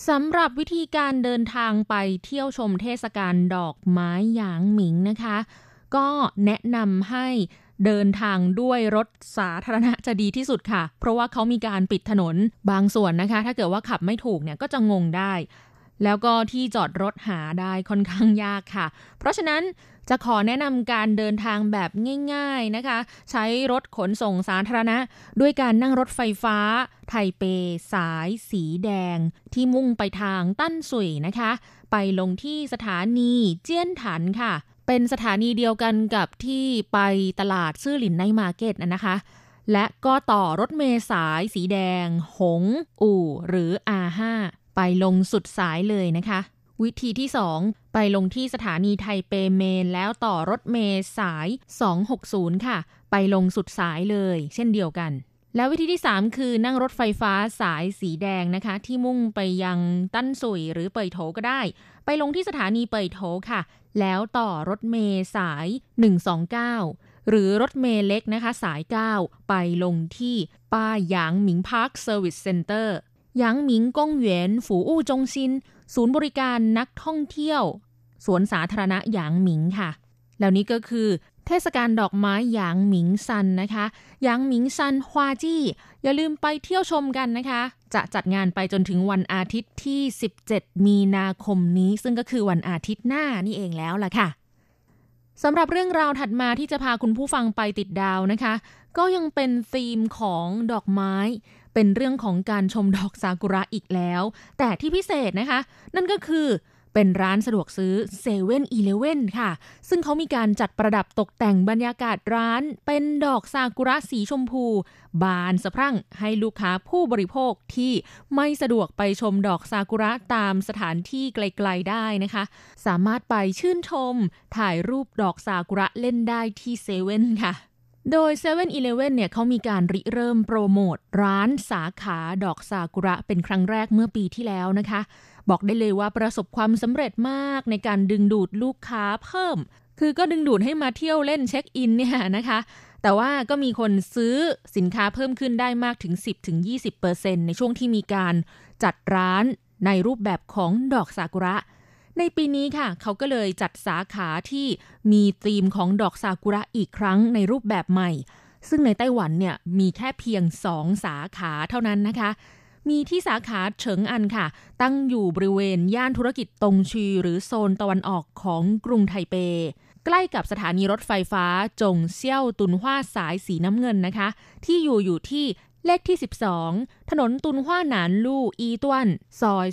สำหรับวิธีการเดินทางไปเที่ยวชมเทศกาลดอกไม้หยางหมิงนะคะ ก็แนะนำให้เดินทางด้วยรถสาธารณะจะดีที่สุดค่ะ เพราะว่าเขามีการปิดถนนบางส่วนนะคะ ถ้าเกิดว่าขับไม่ถูกเนี่ยก็จะงงได้ แล้วก็ที่จอดรถหาได้ค่อนข้างยากค่ะ เพราะฉะนั้นจะขอแนะนำการเดินทางแบบง่าย ๆนะคะ ใช้รถขนส่งสาธารณะ ด้วยการนั่งรถไฟฟ้า ไทเป สายสีแดง ที่มุ่งไปทางตั้นสุยนะคะ ไปลงที่สถานีเจี้ยนถันค่ะ เป็นสถานีเดียวกันกับที่ไปตลาดซื่อหลิน Night Market นะคะ และก็ต่อรถเมลสายสีแดง หง อู่ หรือ R5 ไปลงสุดสายเลยนะคะ วิธีที่ 2 ไปลงที่สถานีไทเป Main แล้วต่อรถเมล์สาย 260 ค่ะ ไปลงสุดสายเลย เช่นเดียวกันแล้ววิธีที่ 3 คือนั่งรถไฟฟ้าสายสีแดงนะคะ ที่มุ่งไปยังตั้นสุยหรือเปยโถก็ได้ ไปลงที่สถานีเปยโถค่ะ แล้วต่อรถเมล์สาย 129 หรือรถเมล์เล็กนะคะสาย 9 ไปลงที่ป้ายหยางหมิง Park Service Center 陽明公園服務中心 ศูนย์บริการนักท่องเที่ยว สวนสาธารณะหยางหมิงค่ะ แล้วนี้ก็คือเทศกาลดอกไม้หยางหมิงซันนะคะหยางหมิงซันฮวาจี้ อย่าลืมไปเที่ยวชมกันนะคะ จะจัดงานไปจนถึงวันอาทิตย์ที่ 17 มีนาคมนี้ ซึ่งก็คือวันอาทิตย์หน้านี่เองแล้วล่ะค่ะสำหรับเรื่องราวถัดมาที่จะพาคุณผู้ฟังไปติดดาวนะคะ ก็ยังเป็นธีมของดอกไม้ เป็นเรื่องของการชมดอกซากุระอีกแล้ว แต่ที่พิเศษนะคะ นั่นก็คือ เป็นร้านสะดวกซื้อเซเว่นอีเลเว่นค่ะ ซึ่งเขามีการจัดประดับตกแต่งบรรยากาศร้าน เป็นดอกซากุระสีชมพู บานสะพรั่งให้ลูกค้าผู้บริโภคที่ไม่สะดวกไปชมดอกซากุระตามสถานที่ไกลๆได้นะคะ สามารถไปชื่นชม ถ่ายรูปดอกซากุระเล่นได้ที่เซเว่นค่ะ โดย7 e เ e ่ e อเนี่ยเขามีการริเริ่มโปรโมทร้านสาขาดอกซากุระเป็นครั้งแรกเมื่อปีที่แล้วนะคะ บอกได้เลยว่าประสบความสำเร็จมากในการดึงดูดลูกค้าเพิ่ม คือก็ดึงดูดให้มาเที่ยวเล่นเช็คอินเนี่ยนะคะ แต่ว่าก็มีคนซื้อสินค้าเพิ่มขึ้นได้มากถึง 10-20%ในช่วงที่มีการจัดร้านในรูปแบบของดอกซากุระ ในปีนี้ค่ะ เขาก็เลยจัดสาขาที่มีธีมของดอกซากุระอีกครั้งในรูปแบบใหม่ ซึ่งในไต้หวันเนี่ยมีแค่เพียงสองสาขาเท่านั้นนะคะ มีที่สาขาเฉิงอันค่ะ ตั้งอยู่บริเวณย่านธุรกิจตงชีหรือโซนตะวันออกของกรุงไทเป ใกล้กับสถานีรถไฟฟ้าจงเซี่ยวตุนฮวาสายสีน้ำเงินนะคะ ที่อยู่อยู่ที่เลขที่ 12 ถนนตุนฮวาหนานลู่อีต้วน ซอย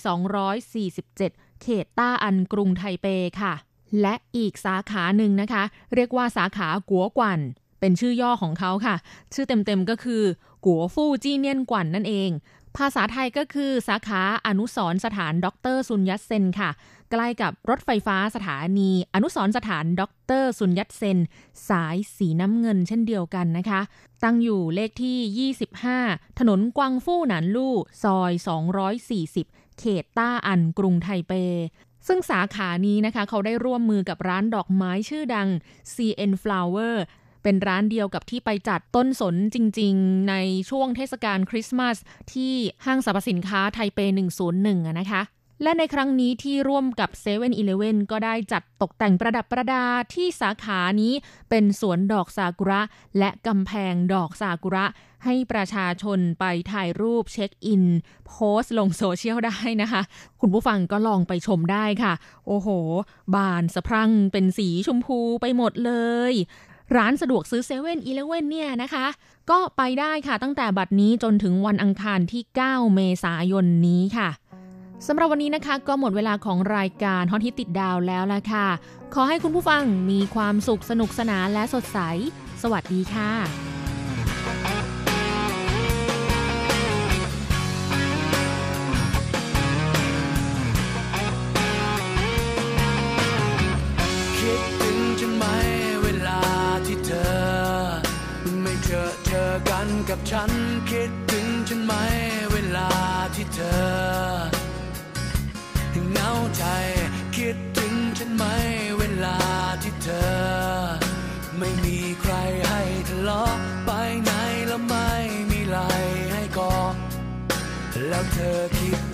247 เขตต้าอันกรุงไทเปค่ะ และอีกสาขาหนึ่งนะคะ เรียกว่าสาขากัวกวัน เป็นชื่อย่อของเขาค่ะ ชื่อเต็มๆก็คือกัวฟู่จี้เนียนกวันนั่นเอง ภาษาไทยก็คือสาขาอนุสรสถานด็อกเตอร์ซุนยัตเซนค่ะ ใกล้กับรถไฟฟ้าสถานี อนุสรสถานด็อกเตอร์ซุนยัตเซน สายสีน้ำเงินเช่นเดียวกันนะคะ ตั้งอยู่เลขที่ 25 ถนนกวางฟู่หนานลู่ ซอย 240 เขตต้าอันกรุงไทเปซึ่งสาขานี้นะคะ เขาได้ร่วมมือกับร้านดอกไม้ชื่อดัง CN Flower เป็นร้านเดียวกับที่ไปจัดต้นสนจริง ๆ ในช่วงเทศกาลคริสต์มาส ที่ห้างสรรพสินค้าไทเป 101 นะคะและในครั้งนี้ที่ร่วมกับ7 e เ e ่ e อก็ได้จัดตกแต่งประดับประดาที่สาขานี้เป็นสวนดอกซากุระ และกำแพงดอกซากุระ ให้ประชาชนไปถ่ายรูปเช็คอิน โพสต์ลงโซเชียลได้นะคะ คุณผู้ฟังก็ลองไปชมได้ค่ะ โอ้โห บานสะพรั่งเป็นสีชมพูไปหมดเลย ร้านสะดวกซื้อเซเว่นอีเนี่ยนะคะ ก็ไปได้ค่ะตั้งแต่บัดนี้จนถึงวันอังคารที่ 9 เมษายนนี้ค่ะสำหรับวันนี้นะคะ ก็หมดเวลาของรายการฮอตฮิตติดดาวแล้วละค่ะ ขอให้คุณผู้ฟังมีความสุขสนุกสนานและสดใส สวัสดีค่ะ กับฉันคิดถึงฉันไหมเวลาที่เธอเหงาใจคิดถึงฉันไหมเวลาที่เธอ ไม่มีใครให้ทะเลาะไปไหนแล้วไม่มีไหลให้กอดแล้วเธอคิด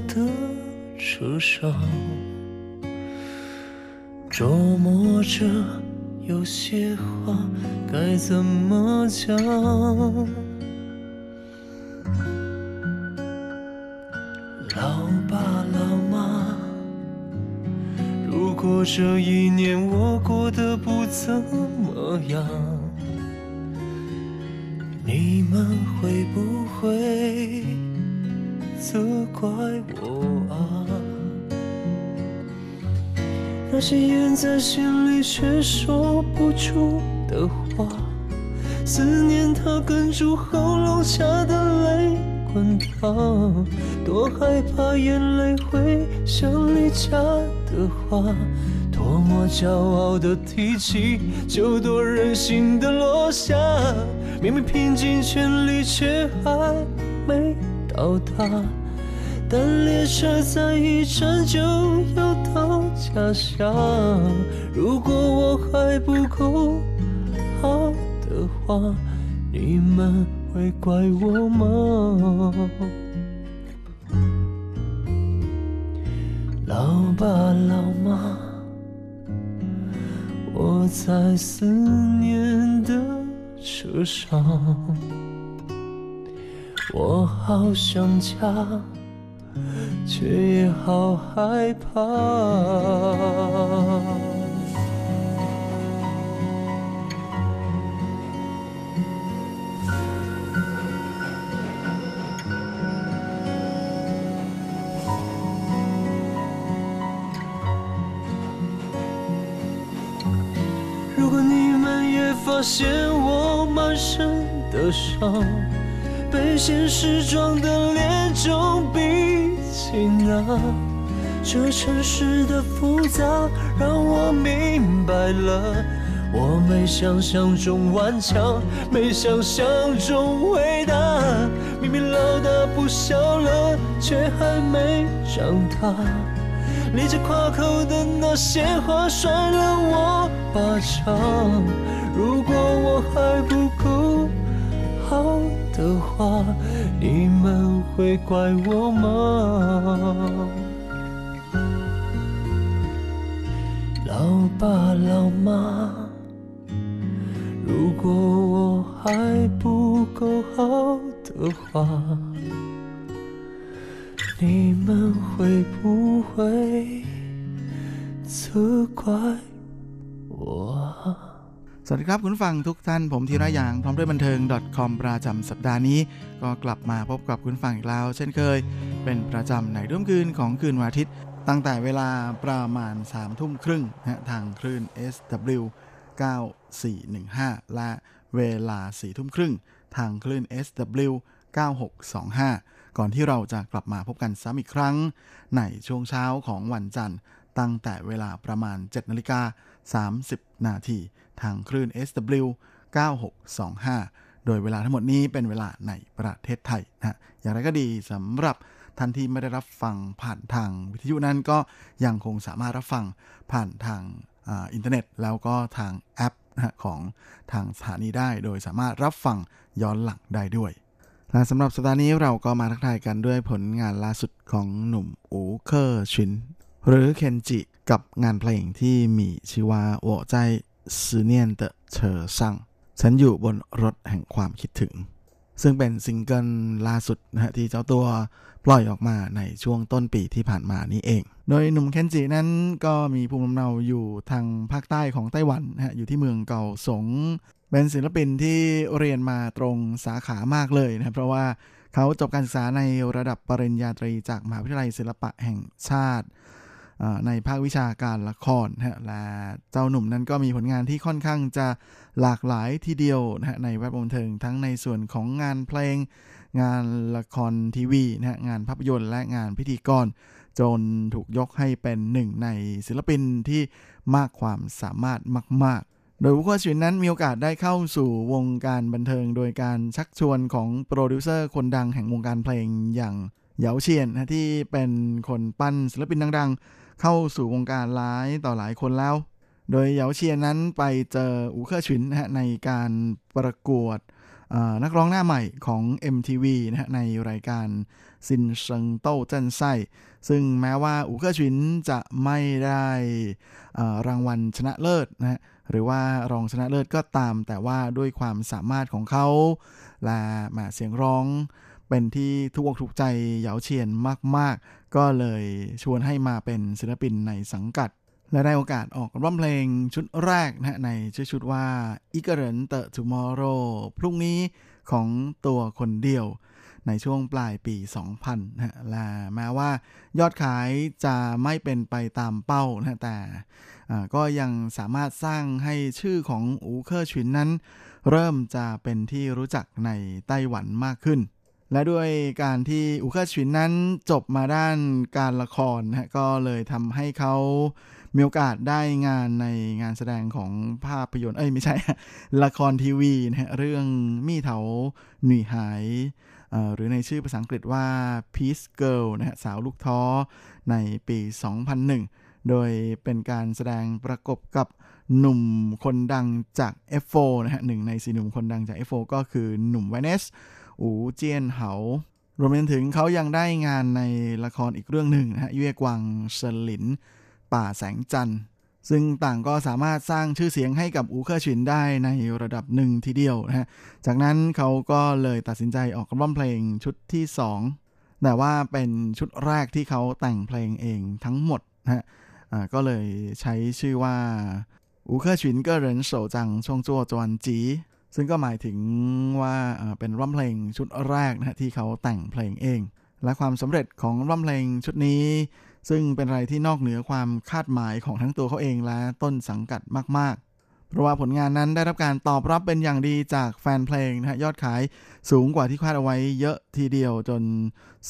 的车上，琢磨着有些话该怎么讲。老爸老妈，如果这一年我过得不怎么样。你们会不会责怪我啊？那些咽在心里却说不出的话，思念它哽住喉咙下的泪滚烫，多害怕眼泪会像离家的话。多么骄傲的提起，就多任性的落下。明明拼尽全力，却还没到达。但列车在一站就要到家乡。如果我还不够好的话，你们会怪我吗？老爸老妈。我在思念的车上，我好想家，却也好害怕。如果你们也发现我满身的伤，被现实撞得脸肿鼻青啊，这城市的复杂让我明白了，我没想象中顽强，没想象中伟大，明明老大不小了，却还没长大。理着夸口的那些话，甩了我巴掌。如果我还不够好的话，你们会怪我吗？老爸老妈，如果我还不够好的话。你们会不会责怪？ สวัสดีครับคุณผู้ฟังทุกท่านผมธีระยางพร้อมด้วยบันเทิง .com ประจำสัปดาห์นี้ ก็กลับมาพบกับคุณผู้ฟังอีกแล้ว เช่นเคย เป็นประจำในร่วมคืนของคืนวันอาทิตย์ ตั้งแต่เวลาประมาณ3ทุ่มครึ่งนะฮะทางคลื่น SW 9415 และเวลา4ทุ่มครึ่ง ทางคลื่น SW 9625 ก่อนที่เราจะกลับมาพบกันซ้ำอีกครั้ง ในช่วงเช้าของวันจันทร์ ตั้งแต่เวลาประมาณ7นาฬิกา 30 นาทีทางคลื่น SW 9625 โดยเวลาทั้งหมดนี้เป็นเวลาในประเทศไทยนะอย่างไรก็ดีสำหรับท่านที่ไม่ได้รับฟังผ่านทางวิทยุนั้นก็ยังคงสามารถรับฟังผ่านทางอาอินเทอร์เน็ต แล้วก็ทางแอปของทางสถานีได้ โดยสามารถรับฟังย้อนหลังได้ด้วยและสำหรับสัปดาห์นี้เราก็มาทักทายกันด้วยผลงานล่าสุดของหนุ่มอูเคอร์ชิน หรือเคนจิ กับงานเพลงที่มีชื่อว่า我在思念的车上ฉันอยู่บนรถแห่งความคิดถึง ซึ่งเป็นซิงเกิลล่าสุดนะฮะที่เจ้าตัวปล่อยออกมาในช่วงต้นปีที่ผ่านมานี้เอง โดยหนุ่มเคนจินั้นก็มีภูมิลำเนาอยู่ทางภาคใต้ของไต้หวันนะฮะอยู่ที่เมืองเก่าสง เป็นศิลปินที่เรียนมาตรงสาขามากเลยนะเพราะว่าเขาจบการศึกษาในระดับปริญญาตรีจากมหาวิทยาลัยศิลปะแห่งชาติ ในภาควิชาการละครนะและเจ้าหนุ่มนั้นก็มีผลงานที่ค่อนข้างจะหลากหลายทีเดียวนะในแวดวงเทิงทั้งในส่วนของงานเพลง งานละครทีวีนะงานภาพยนตร์และงานพิธีกร จนถูกยกให้เป็นหนึ่งในศิลปินที่มากความสามารถมาก ๆ โดยวุ้ชีวินนั้นมีโอกาสได้เข้าสู่วงการบันเทิงโดยการชักชวนของโปรดิวเซอร์คนดังแห่งวงการเพลงอย่างเหยาเชียนนะที่เป็นคนปั้นศิลปินดังๆ เข้าสู่วงการหลายต่อหลายคนแล้ว โดยเหยาเชียนนั้นไปเจออูเคอร์ชินนะฮะในการประกวดนักร้องหน้าใหม่ของ MTV นะฮะในรายการ新声斗阵赛 ซึ่งแม้ว่าอูเคอร์ชินจะไม่ได้รางวัลชนะเลิศนะฮะหรือว่ารองชนะเลิศก็ตาม แต่ว่าด้วยความสามารถของเขาและมาเสียงร้องเป็นที่ถูกอกถูกใจเหยาเชียนมาก ๆ ก็เลยชวนให้มาเป็นศิลปินในสังกัด และได้โอกาสออกร้องเพลงชุดแรกนะในชื่อชุดว่า一个人的 Tomorrow พรุ่งนี้ของตัวคนเดียวในช่วงปลายปี 2000นะและแม้ว่ายอดขายจะไม่เป็นไปตามเป้านะแต่ก็ยังสามารถสร้างให้ชื่อของอูเคอร์ชินนั้น เริ่มจะเป็นที่รู้จักในไต้หวันมากขึ้น และด้วยการที่อูเคอร์ชินนั้นจบมาด้านการละครนะก็เลยทำให้เขามีโอกาสได้งานในงานแสดงของภาพยนตร์เอ้ยไม่ใช่ ละครทีวีนะฮะเรื่องมี่เถาหนุ่ยหายหรือในชื่อภาษาอังกฤษว่า Peace Girl นะฮะสาวลูกท้อในปี 2001 โดยเป็นการแสดงประกบกับหนุ่มคนดังจาก F4 นะฮะหนึ่งในสี่หนุ่มคนดังจาก F4 ก็คือหนุ่มไวเนส อูเจียนเหารวมไปถึงเขายังได้งานในละครอีกเรื่องหนึ่งนะฮะ月光森林 ป่าแสงจันทร์ ซึ่งต่างก็สามารถสร้างชื่อเสียงให้กับอูเคอร์ชินได้ในระดับหนึ่งทีเดียวนะฮะจากนั้นเขาก็เลยตัดสินใจออกร้องเพลงชุดที่ 2 แต่ว่าเป็นชุดแรกที่เขาแต่งเพลงเองทั้งหมดนะฮะก็เลยใช้ชื่อว่า吴克群个人首张创作专辑 ซึ่งก็หมายถึงว่าเป็นร่ำเพลงชุดแรกนะที่เขาแต่งเพลงเอง และความสำเร็จของร่ำเพลงชุดนี้ ซึ่งเป็นอะไรที่นอกเหนือความคาดหมายของทั้งตัวเขาเองและต้นสังกัดมากๆ เพราะว่าผลงานนั้นได้รับการตอบรับเป็นอย่างดีจากแฟนเพลงนะฮะยอดขายสูงกว่าที่คาดเอาไว้เยอะทีเดียวจน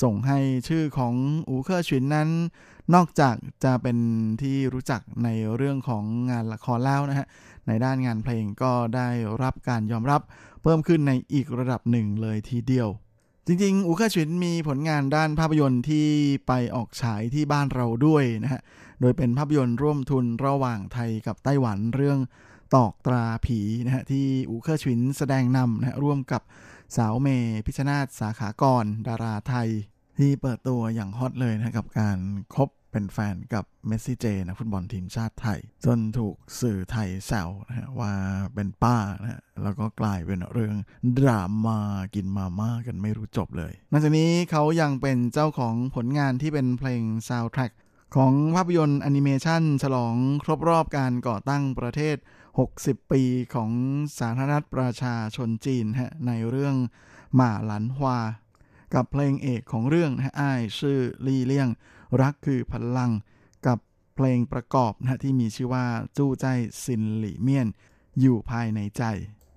ส่งให้ชื่อของอูเคอร์ชินนั้น นอกจากจะเป็นที่รู้จักในเรื่องของงานละครแล้วนะฮะ ในด้านงานเพลงก็ได้รับการยอมรับเพิ่มขึ้นในอีกระดับหนึ่งเลยทีเดียว จริงๆ อูเคอร์ชินมีผลงานด้านภาพยนตร์ที่ไปออกฉายที่บ้านเราด้วยนะฮะ โดยเป็นภาพยนตร์ร่วมทุนระหว่างไทยกับไต้หวันเรื่องตอกตราผีนะฮะที่อูเคอร์ชินแสดงนำนะฮะร่วมกับสาวเมย์ พิชญ์นาฏ สาขากร ดาราไทย ที่เปิดตัวอย่างฮอตเลยนะกับการคบเป็นแฟนกับเมสซี่เจนะฟุตบอลทีมชาติไทย จนถูกสื่อไทยแซวนะฮะว่าเป็นป้านะฮะแล้วก็กลายเป็นเรื่องดราม่ากินมาม่ากันไม่รู้จบเลยนอกจากนี้เขายังเป็นเจ้าของผลงานที่เป็นเพลงซาวด์แทร็กของภาพยนตร์แอนิเมชันฉลองครบรอบการก่อตั้งประเทศ 60 ปีของสาธารณรัฐประชาชนจีนฮะในเรื่อง马兰花 กับเพลงเอกของเรื่องนะ爱是力量 รักคือพลังกับเพลงประกอบนะที่มีชื่อว่า住在心里面 อยู่ภายในใจ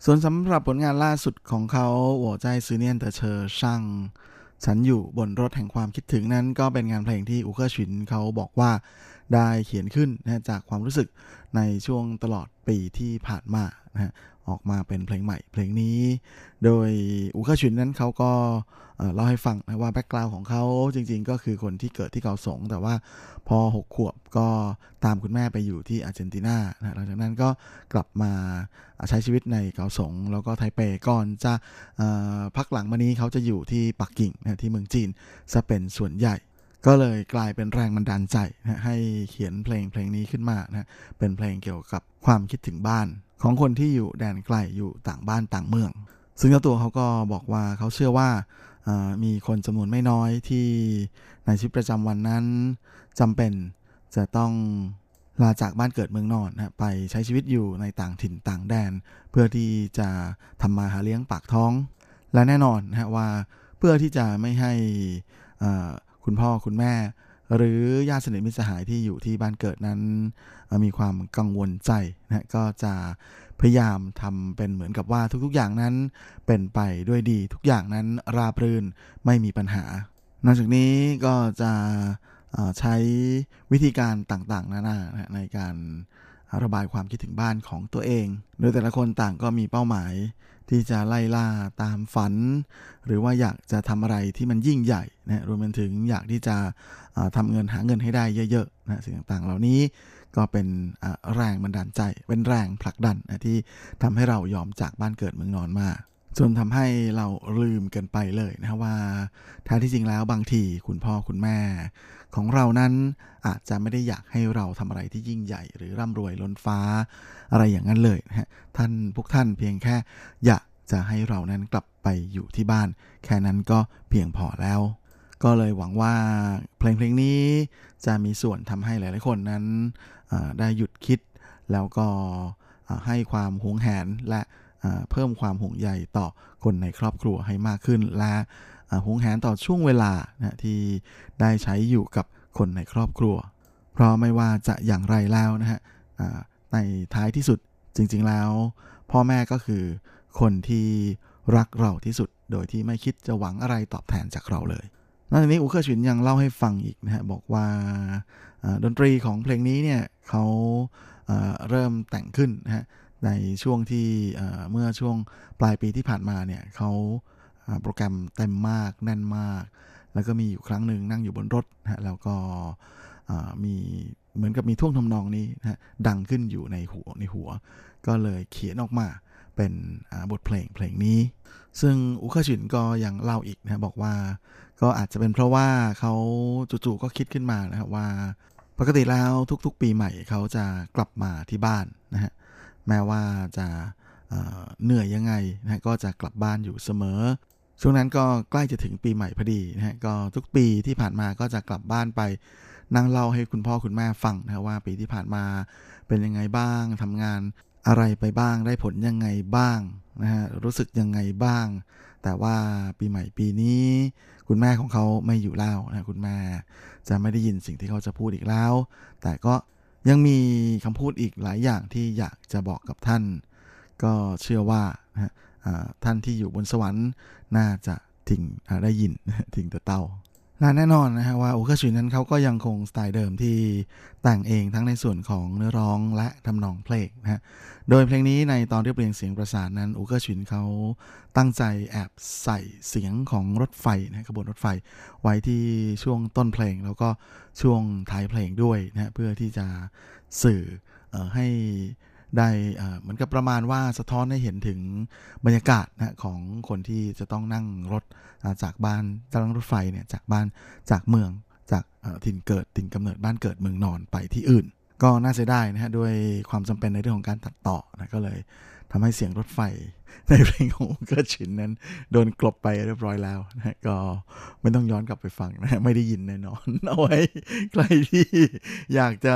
ส่วนสำหรับผลงานล่าสุดของเขา我在思念的车上 ฉันอยู่บนรถแห่งความคิดถึงนั้น ก็เป็นงานเพลงที่อูเคอร์ชินเขาบอกว่าได้เขียนขึ้นนะจากความรู้สึกในช่วงตลอดปีที่ผ่านมานะ ออกมาเป็นเพลงใหม่เพลงนี้ โดยอูเคอร์ชินนั้นเขาก็เล่าให้ฟังนะว่าแบ็กกราวน์ของเขาจริง ๆ ก็คือคนที่เกิดที่เกาสง แต่ว่าพอ 6 ขวบก็ตามคุณแม่ไปอยู่ที่อาร์เจนตินานะหลังจากนั้นก็กลับมาใช้ชีวิตในเกาสง แล้วก็ไทเปก่อนจะพักหลังมานี้เขาจะอยู่ที่ปักกิ่งนะที่เมืองจีนจะเป็นส่วนใหญ่ ก็เลยกลายเป็นแรงบันดาลใจนะให้เขียนเพลงเพลงนี้ขึ้นมานะเป็นเพลงเกี่ยวกับความคิดถึงบ้าน ของคนที่อยู่แดนไกลอยู่ต่างบ้านต่างเมือง ซึ่งเจ้าตัวเขาก็บอกว่าเขาเชื่อว่ามีคนจำนวนไม่น้อยที่ในชีวิตประจำวันนั้นจำเป็นจะต้องลาจากบ้านเกิดเมืองนอนนะไปใช้ชีวิตอยู่ในต่างถิ่นต่างแดน เพื่อที่จะทำมาหาเลี้ยงปากท้อง และแน่นอนนะว่าเพื่อที่จะไม่ให้ คุณพ่อคุณแม่ หรือญาติสนิทมิตรสหายที่อยู่ที่บ้านเกิดนั้น มีความกังวลใจนะก็จะพยายามทำเป็นเหมือนกับว่าทุกๆ อย่างนั้นเป็นไปด้วยดี ทุกอย่างนั้นราบรื่นไม่มีปัญหานอกจากนี้ก็จะใช้วิธีการต่างๆ นานาในการระบายความคิดถึงบ้านของตัวเอง โดยแต่ละคนต่างก็มีเป้าหมาย ที่จะไล่ล่าตามฝัน หรือว่าอยากจะทำอะไรที่มันยิ่งใหญ่นะรวมไปถึงอยากที่จะทำเงินหาเงินให้ได้เยอะๆนะสิ่งต่างๆ เหล่านี้ก็เป็นแรงบันดาลใจ เป็นแรงผลักดันนะที่ทำให้เรายอมจากบ้านเกิดเมืองนอนมาจนทำให้เราลืมกันไปเลยนะว่าแท้ที่จริงแล้วบางทีคุณพ่อคุณแม่ ของเรานั้นอาจจะไม่ได้อยากให้เราทำอะไรที่ยิ่งใหญ่ หรือร่ำรวยล้นฟ้า อะไรอย่างนั้นเลยนะฮะท่านพวกท่านเพียงแค่อยากจะให้เรานั้นกลับไปอยู่ที่บ้าน แค่นั้นก็เพียงพอแล้ว ก็เลยหวังว่าเพลงเพลงนี้จะมีส่วนทำให้หลาย ๆ คนนั้นได้หยุดคิดแล้วก็ให้ความหวงแหนและเพิ่มความห่วงใยต่อคนในครอบครัวให้มากขึ้น และหวงแหนต่อช่วงเวลานะที่ได้ใช้อยู่กับคนในครอบครัว เพราะไม่ว่าจะอย่างไรแล้วนะฮะ ในท้ายที่สุดจริงๆแล้ว พ่อแม่ก็คือคนที่รักเราที่สุด โดยที่ไม่คิดจะหวังอะไรตอบแทนจากเราเลยนอกจากนี้อูเคอร์ชินยังเล่าให้ฟังอีกนะฮะบอกว่าดนตรีของเพลงนี้เนี่ยเขาเริ่มแต่งขึ้นนะฮะในช่วงที่เมื่อช่วงปลายปีที่ผ่านมาเนี่ยเขาโปรแกรมเต็มมากแน่นมาก แล้วก็มีอยู่ครั้งหนึ่งนั่งอยู่บนรถนะฮะแล้วก็มี เหมือนกับมีท่วงทำนองนี้นะดังขึ้นอยู่ในหัวในหัว ก็เลยเขียนออกมาเป็นบทเพลงเพลงนี้ ซึ่งอุคาชินก็ยังเล่าอีกนะบอกว่า ก็อาจจะเป็นเพราะว่าเขาจู่ๆก็คิดขึ้นมานะครับว่า ปกติแล้วทุกๆ ปีใหม่เขาจะกลับมาที่บ้านนะฮะแม้ว่าจะเหนื่อยยังไงนะก็จะกลับบ้านอยู่เสมอ ช่วงนั้นก็ใกล้จะถึงปีใหม่พอดีนะฮะก็ทุกปีที่ผ่านมาก็จะกลับบ้านไป นั่งเล่าให้คุณพ่อคุณแม่ฟังนะว่าปีที่ผ่านมาเป็นยังไงบ้างทำงานอะไรไปบ้างได้ผลยังไงบ้างนะฮะรู้สึกยังไงบ้าง แต่ว่าปีใหม่ปีนี้ คุณแม่ของเขาไม่อยู่แล้วนะคุณแม่จะไม่ได้ยินสิ่งที่เขาจะพูดอีกแล้ว แต่ก็ยังมีคำพูดอีกหลายอย่างที่อยากจะบอกกับท่าน ก็เชื่อว่านะท่านที่อยู่บนสวรรค์น่าจะทิ้งได้ยินทิ้งแต่เต้า และแน่นอนนะฮะว่าโอเคชินนั้นเขาก็ยังคงสไตล์เดิมที่แต่งเองทั้งในส่วนของเนื้อร้องและทำนองเพลงนะฮะโดยเพลงนี้ในตอนเรียบเรียงเสียงประสานนั้นอูเกอร์ชินเขาตั้งใจแอบใส่เสียงของรถไฟนะขบวนรถไฟ ไว้ที่ช่วงต้นเพลงแล้วก็ช่วงท้ายเพลงด้วยนะเพื่อที่จะสื่ออให้ ได้เหมือนกับประมาณว่าสะท้อนให้เห็นถึงบรรยากาศนะของคนที่จะต้องนั่งรถจากบ้านจากรถไฟเนี่ยจากบ้านจากเมืองจากถิ่นเกิดถิ่นกำเนิดบ้านเกิดเมืองนอนไปที่อื่น ก็น่าเสียดายนะฮะด้วยความจำเป็นในเรื่องของการตัดต่อนะก็เลย ทำให้เสียงรถไฟในเพลงของเกิร์ชินนั้น โดนกลบไปเรียบร้อยแล้วนะก็ไม่ต้องย้อนกลับไปฟังนะไม่ได้ยินแน่นอน เอาไว้ใครที่อยากจะ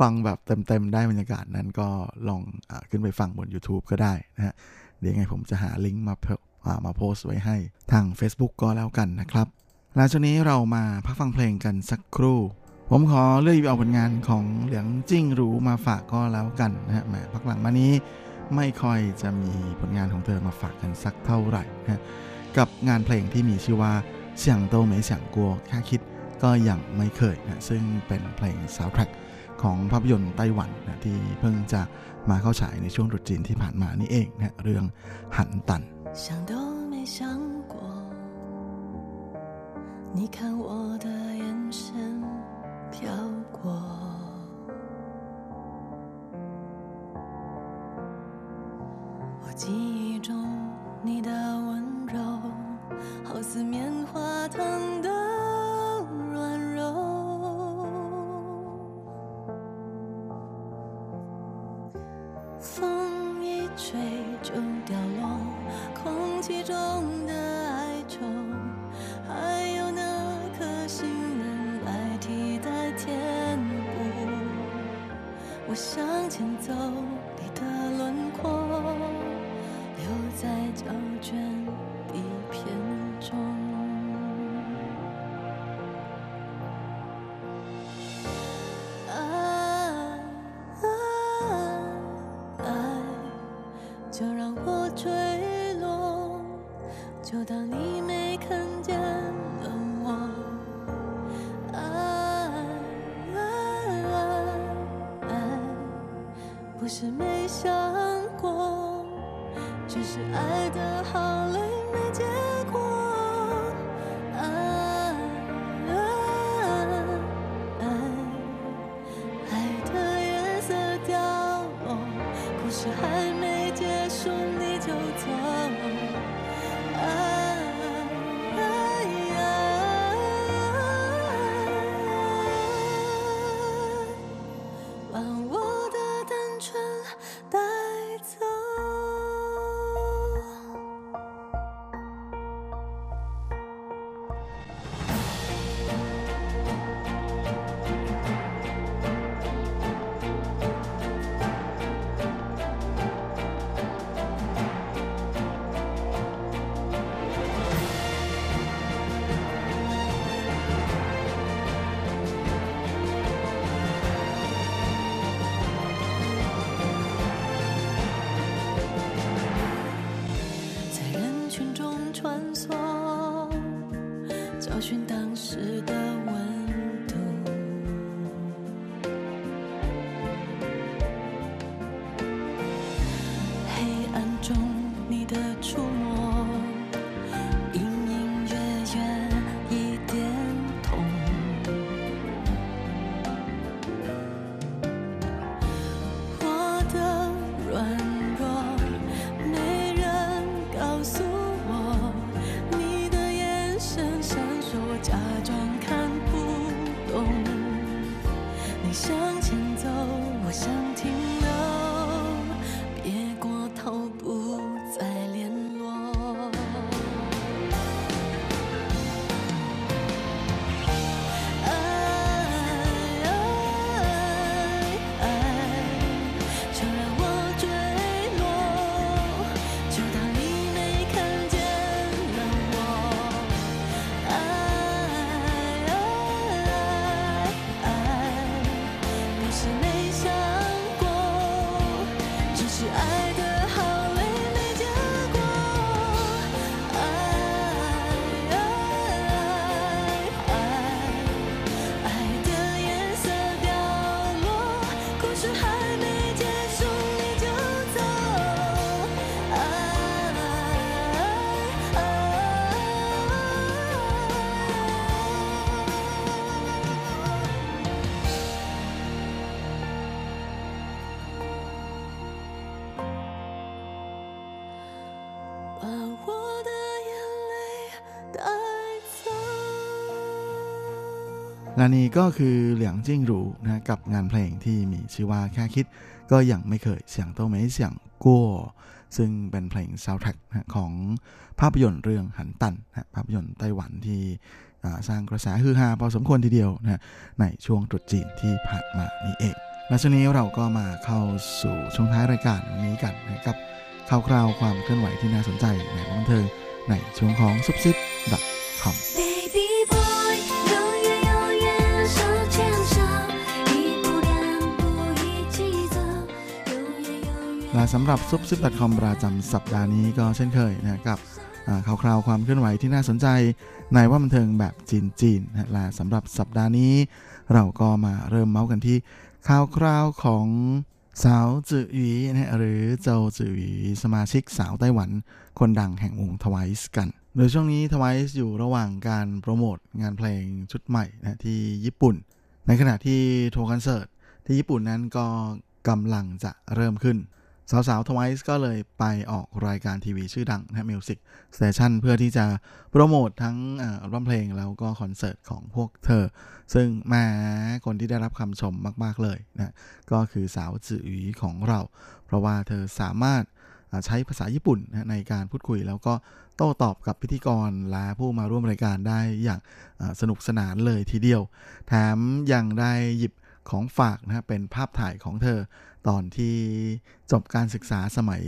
ฟังแบบเต็มๆ ได้บรรยากาศนั้นก็ลองอขึ้นไปฟังบน YouTube ก็ได้นะฮะเดี๋ยวไงผมจะหาลิงก์มามาโพสต์ไว้ให้ทาง Facebook ก็แล้วกันนะครับแล้วช่วงนี้เรามาพักฟังเพลงกันสักครู่ ผมขอเลือกเอาผลงานของเหลียงจิ้งรูมาฝากก็แล้วกันนะฮะแหมพักหลังมานี้ ไม่ค่อยจะมีผลงานของเธอมาฝากกันสักเท่าไหร่นะกับงานเพลงที่มีชื่อว่าเสียงโตไม่เสียงกลัวแค่คิดก็ยังไม่เคยนะซึ่งเป็นเพลงซาวด์แทร็กของภาพยนตร์ไต้หวันนะที่เพิ่งจะมาเข้าฉายในช่วงรุจีนที่ผ่านมานี่เองนะเรื่องหันตัน想都没想过你看我的眼神飘 记忆中你的温柔好似棉花糖的软柔风一吹就掉落，空气中的哀愁，还有那颗心能来替代填补。我向前走，你的轮廓在胶卷底片中。是爱的好 และนี่ก็คือเหลียงจิ้งหรูนะกับงานเพลงที่มีชื่อว่าแค่คิด ก็ยังไม่เคยเสียงโตไม่เสียงกัวซึ่งเป็นเพลงซาวด์แทร็กของภาพยนตร์เรื่องหันตันนะภาพยนตร์ไต้หวันที่สร้างกระแสฮือฮาพอสมควรทีเดียวนะในช่วงตรุษจีนที่ผ่านมานี่เองและช่วงนี้เราก็มาเข้าสู่ช่วงท้ายรายการวันนี้กันนะครับข่าวคราวความเคลื่อนไหวที่น่าสนใจในวงบันเทิงในช่วงของซุปซิป .com Baby boy， และสำหรับซุปซิป .com ประจำสัปดาห์นี้ก็เช่นเคยนะกับข่าวคราวความเคลื่อนไหวที่น่าสนใจในว่าบันเทิงแบบจีนๆนะและสำหรับสัปดาห์นี้ เราก็มาเริ่มเมาส์กันที่ข่าวคราวของสาวจือหวีนะหรือโจวจือหวีสมาชิกสาวไต้หวัน คนดังแห่งวง Twice กัน โดยช่วงนี้ Twice อยู่ระหว่างการโปรโมทงานเพลงชุดใหม่นะที่ญี่ปุ่น ในขณะที่ทัวร์คอนเสิร์ตที่ญี่ปุ่นนั้นก็กำลังจะเริ่มขึ้น สาวๆ Twice ก็เลยไปออกรายการทีวีชื่อดังนะ Music Station เพื่อที่จะโปรโมททั้งอัลบั้มเพลงแล้วก็คอนเสิร์ตของพวกเธอ ซึ่งแม้คนที่ได้รับคำชมมากๆเลยนะก็คือสาวจืออีของเรา เพราะว่าเธอสามารถใช้ภาษาญี่ปุ่นนะในการพูดคุยแล้วก็โต้ตอบกับพิธีกรและผู้มาร่วมรายการได้อย่างสนุกสนานเลยทีเดียว แถมยังได้หยิบ ของฝากนะเป็นภาพถ่ายของเธอตอนที่จบการศึกษาสมัย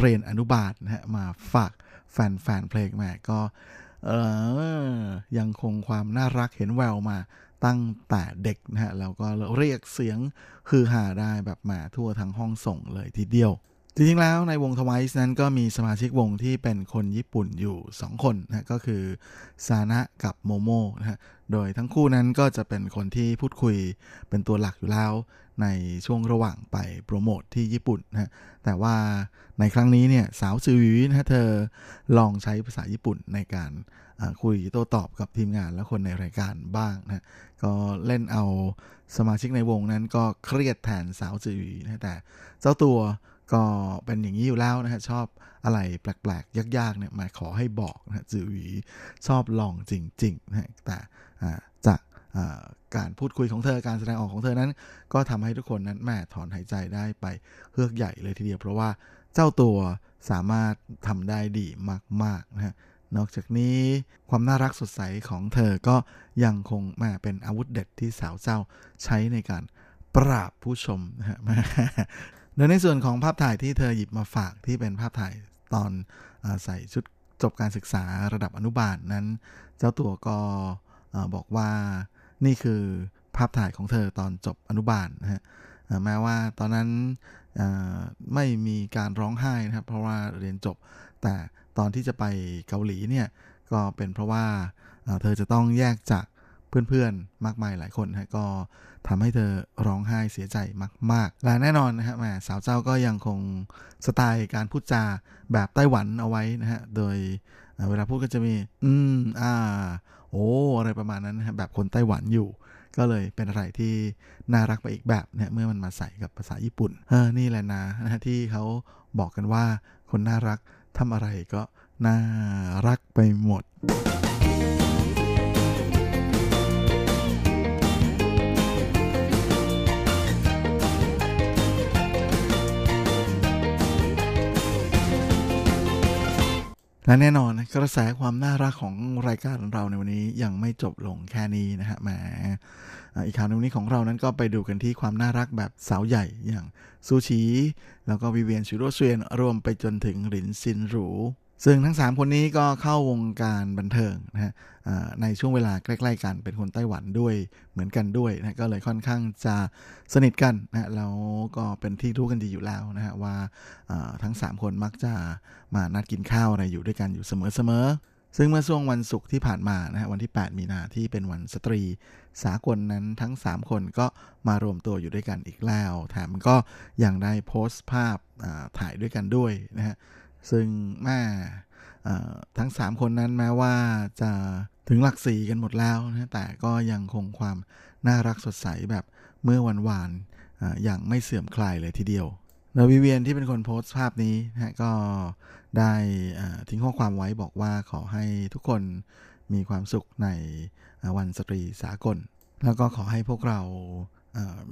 เรียนอนุบาลนะฮะมาฝากแฟนๆเพลงแม่ก็ยังคงความน่ารักเห็นแววมาตั้งแต่เด็กนะฮะแล้วก็เรียกเสียงคือหาได้แบบมาทั่วทั้งห้องส่งเลยทีเดียว จริงๆแล้วในวงทวายส์นั้นก็มีสมาชิกวงที่เป็นคนญี่ปุ่นอยู่ 2 คนนะก็คือซานะกับโมโมนะฮะโดยทั้งคู่นั้นก็จะเป็นคนที่พูดคุยเป็นตัวหลักอยู่แล้ว ในช่วงระหว่างไปโปรโมทที่ญี่ปุ่นนะแต่ว่าในครั้งนี้เนี่ยสาวซือวีนะเธอลองใช้ภาษาญี่ปุ่นในการคุยโต้ตอบกับทีมงานและคนในรายการบ้างนะก็เล่นเอาสมาชิกในวงนั้นก็เครียดแทนสาวซือวีนะแต่เจ้าตัว ก็เป็นอย่างนี้อยู่แล้วนะฮะชอบอะไรแปลกๆ ยากๆเนี่ยมาขอให้บอกนะจือหวีชอบลองจริงๆนะแต่จากการพูดคุยของเธอการแสดงออกของเธอนั้น ก็ทำให้ทุกคนนั้นแม่ถอนหายใจได้ไปเฮือกใหญ่เลยทีเดียวเพราะว่าเจ้าตัวสามารถทำได้ดีมากๆนะฮะนอกจากนี้ความน่ารักสดใสของเธอก็ยังคงแม่เป็นอาวุธเด็ดที่สาวเจ้าใช้ในการปราบผู้ชมนะฮะ โดยในส่วนของภาพถ่ายที่เธอหยิบมาฝากที่เป็นภาพถ่ายตอนอใส่ชุดจบการศึกษาระดับอนุบาลนนั้น เจ้าตัวก็บอกว่านี่คือภาพถ่ายของเธอตอนจบอนุบาลนะฮะแม้ว่าตอนนั้นไม่มีการร้องไห้นะครับ เพราะว่าเรียนจบ แต่ตอนที่จะไปเกาหลีเนี่ยก็เป็นเพราะว่าเธอจะต้องแยกจากเพื่อนๆมากมายหลายคนนะก็ ทำให้เธอร้องไห้เสียใจมากๆและแน่นอนนะฮะแม่สาวเจ้าก็ยังคงสไตล์การพูดจาแบบไต้หวันเอาไว้นะฮะ โดยเวลาพูดก็จะมี อืม อ่า โอ้ อะไรประมาณนั้นนะฮะแบบคนไต้หวันอยู่ ก็เลยเป็นอะไรที่น่ารักไปอีกแบบเนี่ยเมื่อมันมาใส่กับภาษาญี่ปุ่น เออ นี่แหละนะนะ ที่เขาบอกกันว่าคนน่ารักทำอะไรก็น่ารักไปหมด และแน่นอนกระแสความน่ารักของรายการเราในวันนี้ยังไม่จบลงแค่นี้นะฮะแหมอีกข่าวนึงนี้ของเรานั้นก็ไปดูกันที่ความน่ารักแบบสาวใหญ่อย่างซูชิแล้วก็วิเวียนชิโรเซียนรวมไปจนถึงหลินซินหรู ซึ่งทั้ง 3 คนนี้ก็เข้าวงการบันเทิงนะฮะในช่วงเวลาใกล้ๆกันเป็นคนไต้หวันด้วยเหมือนกันด้วยนะก็เลยค่อนข้างจะสนิทกันนะแล้วก็เป็นที่รู้กันดีอยู่แล้วนะฮะว่าทั้ง 3 คนมักจะมานัดกินข้าวอะไรอยู่ด้วยกันอยู่เสมอๆซึ่งเมื่อช่วงวันศุกร์ที่ผ่านมานะฮะวันที่ 8 มีนาที่เป็นวันสตรี สากลนั้นทั้ง 3 คนก็มารวมตัวอยู่ด้วยกันอีกแล้ว แถมก็ยังได้โพสต์ภาพถ่ายด้วยกันด้วยนะฮะ ซึ่งแม่ทั้ง 3 คนนั้นแม้ว่าจะถึงหลักสี่กันหมดแล้วนะแต่ก็ยังคงความน่ารักสดใสแบบเมื่อวันวานอย่างไม่เสื่อมคลายเลยทีเดียวแล้ววิเวียนที่เป็นคนโพสต์ภาพนี้นะก็ได้ทิ้งข้อความไว้บอกว่าขอให้ทุกคนมีความสุขในวันสตรีสากล แล้วก็ขอให้พวกเรา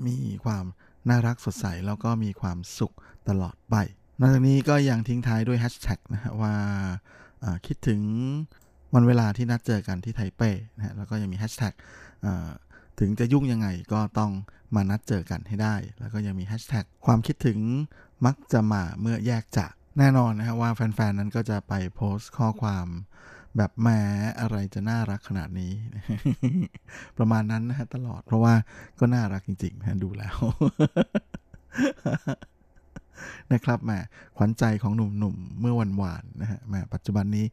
มีความน่ารักสดใส แล้วก็มีความสุขตลอดไป นอกจากนี้ก็ยังทิ้งท้ายด้วยแฮชแท็กนะฮะว่าคิดถึงวันเวลาที่นัดเจอกันที่ไทเป้นะฮะแล้วก็ยังมีแฮชแท็กถึงจะยุ่งยังไงก็ต้องมานัดเจอกันให้ได้ แล้วก็ยังมีแฮชแท็กความคิดถึงมักจะมาเมื่อแยกจากแน่นอนนะฮะว่าแฟนๆ นั้นก็จะไปโพสต์ข้อความแบบแม้อะไรจะน่ารักขนาดนี้ ประมาณนั้นนะฮะตลอดเพราะว่าก็น่ารักจริงๆนะดูแล้ว นะครับแม่ขวัญใจของหนุ่มๆเมื่อวันวานนะฮะแม่ปัจจุบันนี้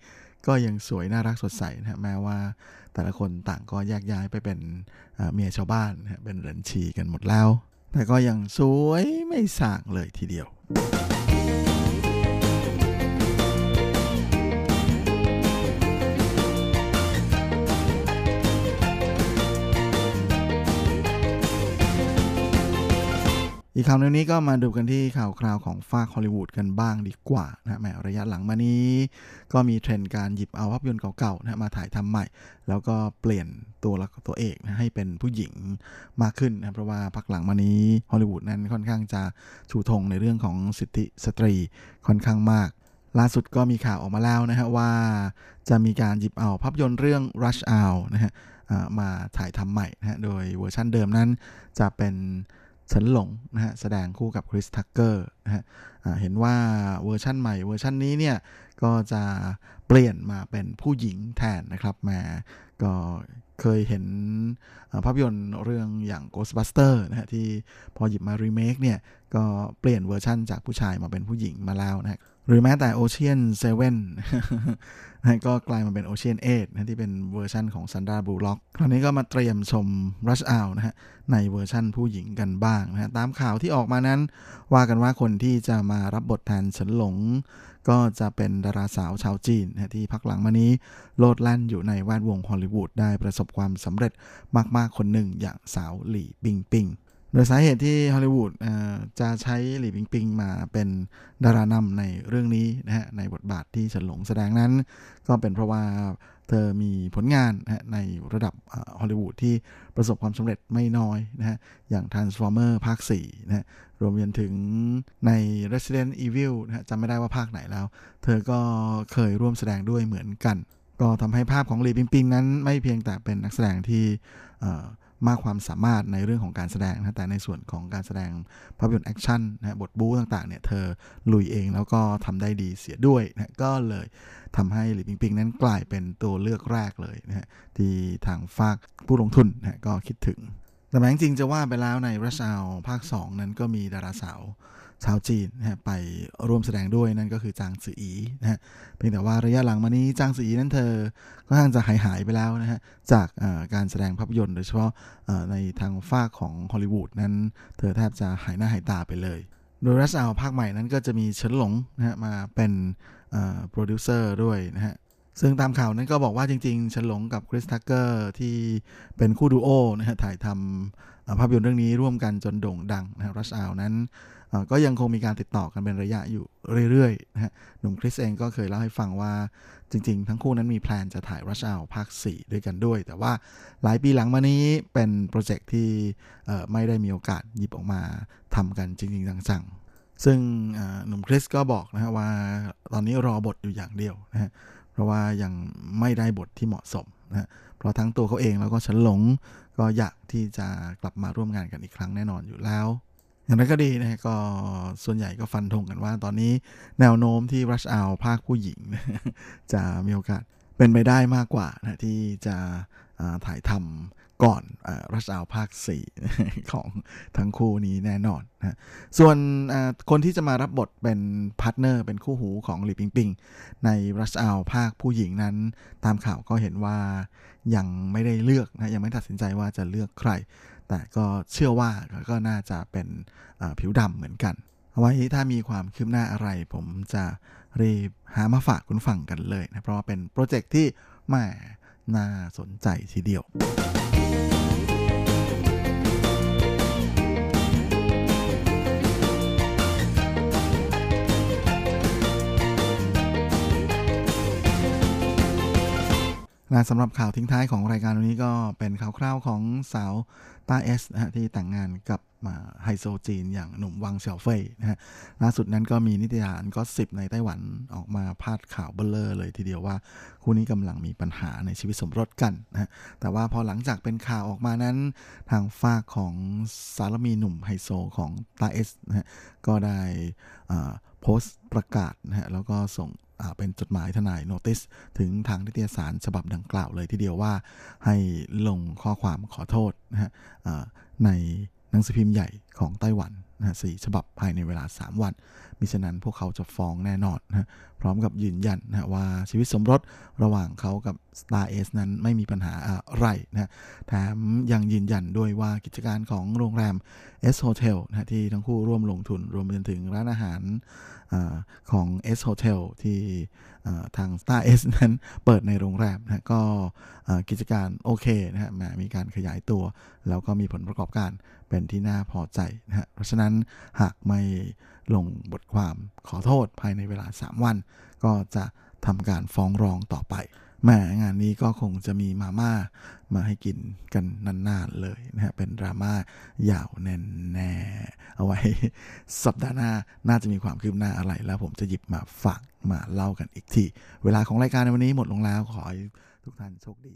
ก็ยังสวยน่ารักสดใสนะฮะแม้ว่าแต่ละคนต่างก็แยกย้ายไปเป็นเมียชาวบ้านนะเป็นเหรินชีกันหมดแล้ว แต่ก็ยังสวยไม่สางเลยทีเดียว ข่าวในนี้ก็มาดูกันที่ข่าวคราวของฝ้าฮอลลีวูดกันบ้างดีกว่านะแหมระยะหลังมานี้ ก็มีเทรนด์การหยิบเอาภาพยนตร์เก่าๆนะมาถ่ายทำใหม่ แล้วก็เปลี่ยนตัวละตัวเอกนะให้เป็นผู้หญิงมากขึ้นนะเพราะว่าพักหลังมานี้ฮอลลีวูดนั้นค่อนข้างจะชูธงในเรื่องของสิทธิสตรีค่อนข้างมาก ล่าสุดก็มีข่าวออกมาแล้วนะฮะว่า จะมีการหยิบเอาภาพยนตร์เรื่อง Rush Hour นะฮะมาถ่ายทำใหม่นะฮะโดยเวอร์ชันเดิมนั้นจะเป็น เฉินหลงนะฮะแสดงคู่กับคริสทักเกอร์นะฮะเห็นว่าเวอร์ชั่นใหม่เวอร์ชันนี้เนี่ยก็จะเปลี่ยนมาเป็นผู้หญิงแทนนะครับแหมก็เคยเห็นภาพยนตร์เรื่องอย่าง Ghostbuster นะฮะที่พอหยิบมารีเมคเนี่ยก็เปลี่ยนเวอร์ชั่นจากผู้ชายมาเป็นผู้หญิงมาแล้วนะ หรือแม้แต่ Ocean 7นะก็กลายมาเป็น Ocean 8นะที่เป็นเวอร์ชันของ Sandra Bullock คราวนี้ก็มาเตรียมชม Rush Hour นะฮะในเวอร์ชั่นผู้หญิงกันบ้างนะฮะตามข่าวที่ออกมานั้น ว่ากันว่าคนที่จะมารับบทแทนเฉินหลง ก็จะเป็นดาราสาวชาวจีนนะที่พักหลังมานี้โลดแล่นอยู่ในแวดวงฮอลลีวูดได้ประสบความสำเร็จมากๆคนหนึ่งอย่างสาวหลี่ปิงปิง โดยสาเหตุที่ฮอลลีวูดจะใช้หลี่ปิงปิงมาเป็นดารานำในเรื่องนี้นะฮะในบทบาทที่เฉินหลงแสดงนั้น ก็เป็นเพราะว่าเธอมีผลงานนะในระดับฮอลลีวูดที่ประสบความสำเร็จไม่น้อยนะฮะอย่าง Transformer ภาค4นะฮะรวมไปถึงใน Resident Evil นะฮะจำไม่ได้ว่าภาคไหนแล้ว เธอก็เคยร่วมแสดงด้วยเหมือนกัน ก็ทำให้ภาพของหลี่ปิงปิงนั้นไม่เพียงแต่เป็นนักแสดงที่ มากความสามารถในเรื่องของการแสดงนะแต่ในส่วนของการแสดงภาพยนตร์แอคชั่นนะบทบู๊ต่างๆเนี่ยเธอลุยเองแล้วก็ทำได้ดีเสียด้วยนะก็เลยทำให้หลีปิงปิงนั้นกลายเป็นตัวเลือกแรกเลยนะฮะที่ทางฝากผู้ลงทุนนะก็คิดถึง แต่แม้จริงจะว่าไปแล้วในรัชอาภาค 2 นั้นก็มีดาราสาว ชาวจีนนะฮะไปร่วมแสดงด้วยนั่นก็คือจางซืออีนะฮะเพียงแต่ว่าระยะหลังมานี้จางซืออีนั้นเธอก็ทางจะหายหายไปแล้วนะฮะจากการแสดงภาพยนตร์โดยเฉพาะในทางฝ้าของฮอลลีวูดนั้นเธอแทบจะหายหน้าหายตาไปเลย โดย Rush Hour ภาคใหม่นั้นก็จะมีเฉินหลงนะฮะมาเป็นโปรดิวเซอร์ด้วยนะฮะซึ่งตามข่าวนั้นก็บอกว่าจริงๆเฉินหลงกับ Chris Tucker ที่เป็นคู่ดูโอนะฮะถ่ายทำภาพยนตร์เรื่องนี้ร่วมกันจนโด่งดังนะ Rush Hour นั้น ก็ยังคงมีการติดต่อกันเป็นระยะอยู่เรื่อยๆนะฮะหนุ่มคริสเองก็เคยเล่าให้ฟังว่าจริง ๆ ทั้งคู่นั้นมี plan จะถ่าย Rush Hour ภาค 4 ด้วยกันด้วย แต่ว่าหลายปีหลังมานี้เป็นโปรเจกต์ที่ไม่ได้มีโอกาสหยิบออกมาทำกันจริง ๆ จังๆ ซึ่งหนุ่มคริสก็บอกนะฮะว่าตอนนี้รอบทอยู่อย่างเดียวนะฮะเพราะว่ายังไม่ได้บทที่เหมาะสมนะฮะเพราะทั้งตัวเขาเองแล้วก็ฉันหลงก็อยากที่จะกลับมาร่วมงานกันอีกครั้งแน่นอนอยู่แล้ว อย่างนั้นก็ดีนะก็ส่วนใหญ่ก็ฟันธงกันว่า ตอนนี้แนวโน้มที่ Rush Hour ภาคผู้หญิง จะมีโอกาสเป็นไปได้มากกว่านะที่จะถ่ายทำก่อน Rush Hour ภาค 4 ของทั้งคู่นี้แน่นอนนะส่วนคนที่จะมารับบทเป็น partner เป็นคู่หูของหลี่ปิงปิงใน Rush Hour ภาคผู้หญิงนั้น ตามข่าวก็เห็นว่ายังไม่ได้เลือกนะยังไม่ตัดสินใจว่าจะเลือกใคร แต่ก็เชื่อว่าก็น่าจะเป็นผิวดำเหมือนกันเอาไว้ถ้ามีความคืบหน้าอะไร ผมจะรีบหามาฝากคุณฟังกันเลยนะเพราะว่าเป็นโปรเจกต์ที่แม่น่าสนใจทีเดียว และสำหรับข่าวทิ้งท้ายของรายการวันนี้ก็เป็นข่าวคร่าวของสาวต้าเอสนะฮะที่แต่งงานกับไฮโซจีนอย่างหนุ่มหวังเสี่ยวเฟยนะฮะล่าสุดนั้นก็มีนิตยสาร gossip ในไต้หวันออกมาพาดข่าวเบ้อเร่อเลยทีเดียวว่า คู่นี้กำลังมีปัญหาในชีวิตสมรสกันนะฮะแต่ว่าพอหลังจากเป็นข่าวออกมานั้นทางฟากของสามีหนุ่มไฮโซของต้าเอสนะฮะก็ได้โพสต์ประกาศนะฮะแล้วก็ส่ง เป็นจดหมายทนาย notice ถึงทางนิตยสารฉบับดังกล่าวเลยทีเดียวว่าให้ลงข้อความขอโทษนะฮะใน นังสือพิมพ์ใหญ่ของไต้หวันนะสี่ฉบับภายในเวลา 3 วัน มิฉะนั้นพวกเขาจะฟ้องแน่นอนนะพร้อมกับยืนยันนะว่าชีวิตสมรสระหว่างเขากับ Star S นั้นไม่มีปัญหาอะไรนะแถมยังยืนยันด้วยว่ากิจการของโรงแรม S Hotel นะที่ทั้งคู่ร่วมลงทุนรวมไปจนถึงร้านอาหารอของ S Hotel ที่ ทาง Star S นั้นเปิดในโรงแรมนะก็กิจการโอเคนะฮะมีการขยายตัว แล้วก็มีผลประกอบการเป็นที่น่าพอใจนะฮะเพราะฉะนั้นนั้นหากไม่ลงบทความขอโทษภายในเวลา 3 วัน ก็จะทำการฟ้องร้องต่อไป แหมงานนี้ก็คงจะมีมาม่ามาให้กินกันนานๆเลยนะฮะเป็นดราม่ายาวแน่แน่เอาไว้สัปดาห์หน้าน่าจะมีความคืบหน้าอะไร แล้วผมจะหยิบมาฝากมาเล่ากันอีกที เวลาของรายการในวันนี้หมดลงแล้วขอให้ทุกท่านโชคดี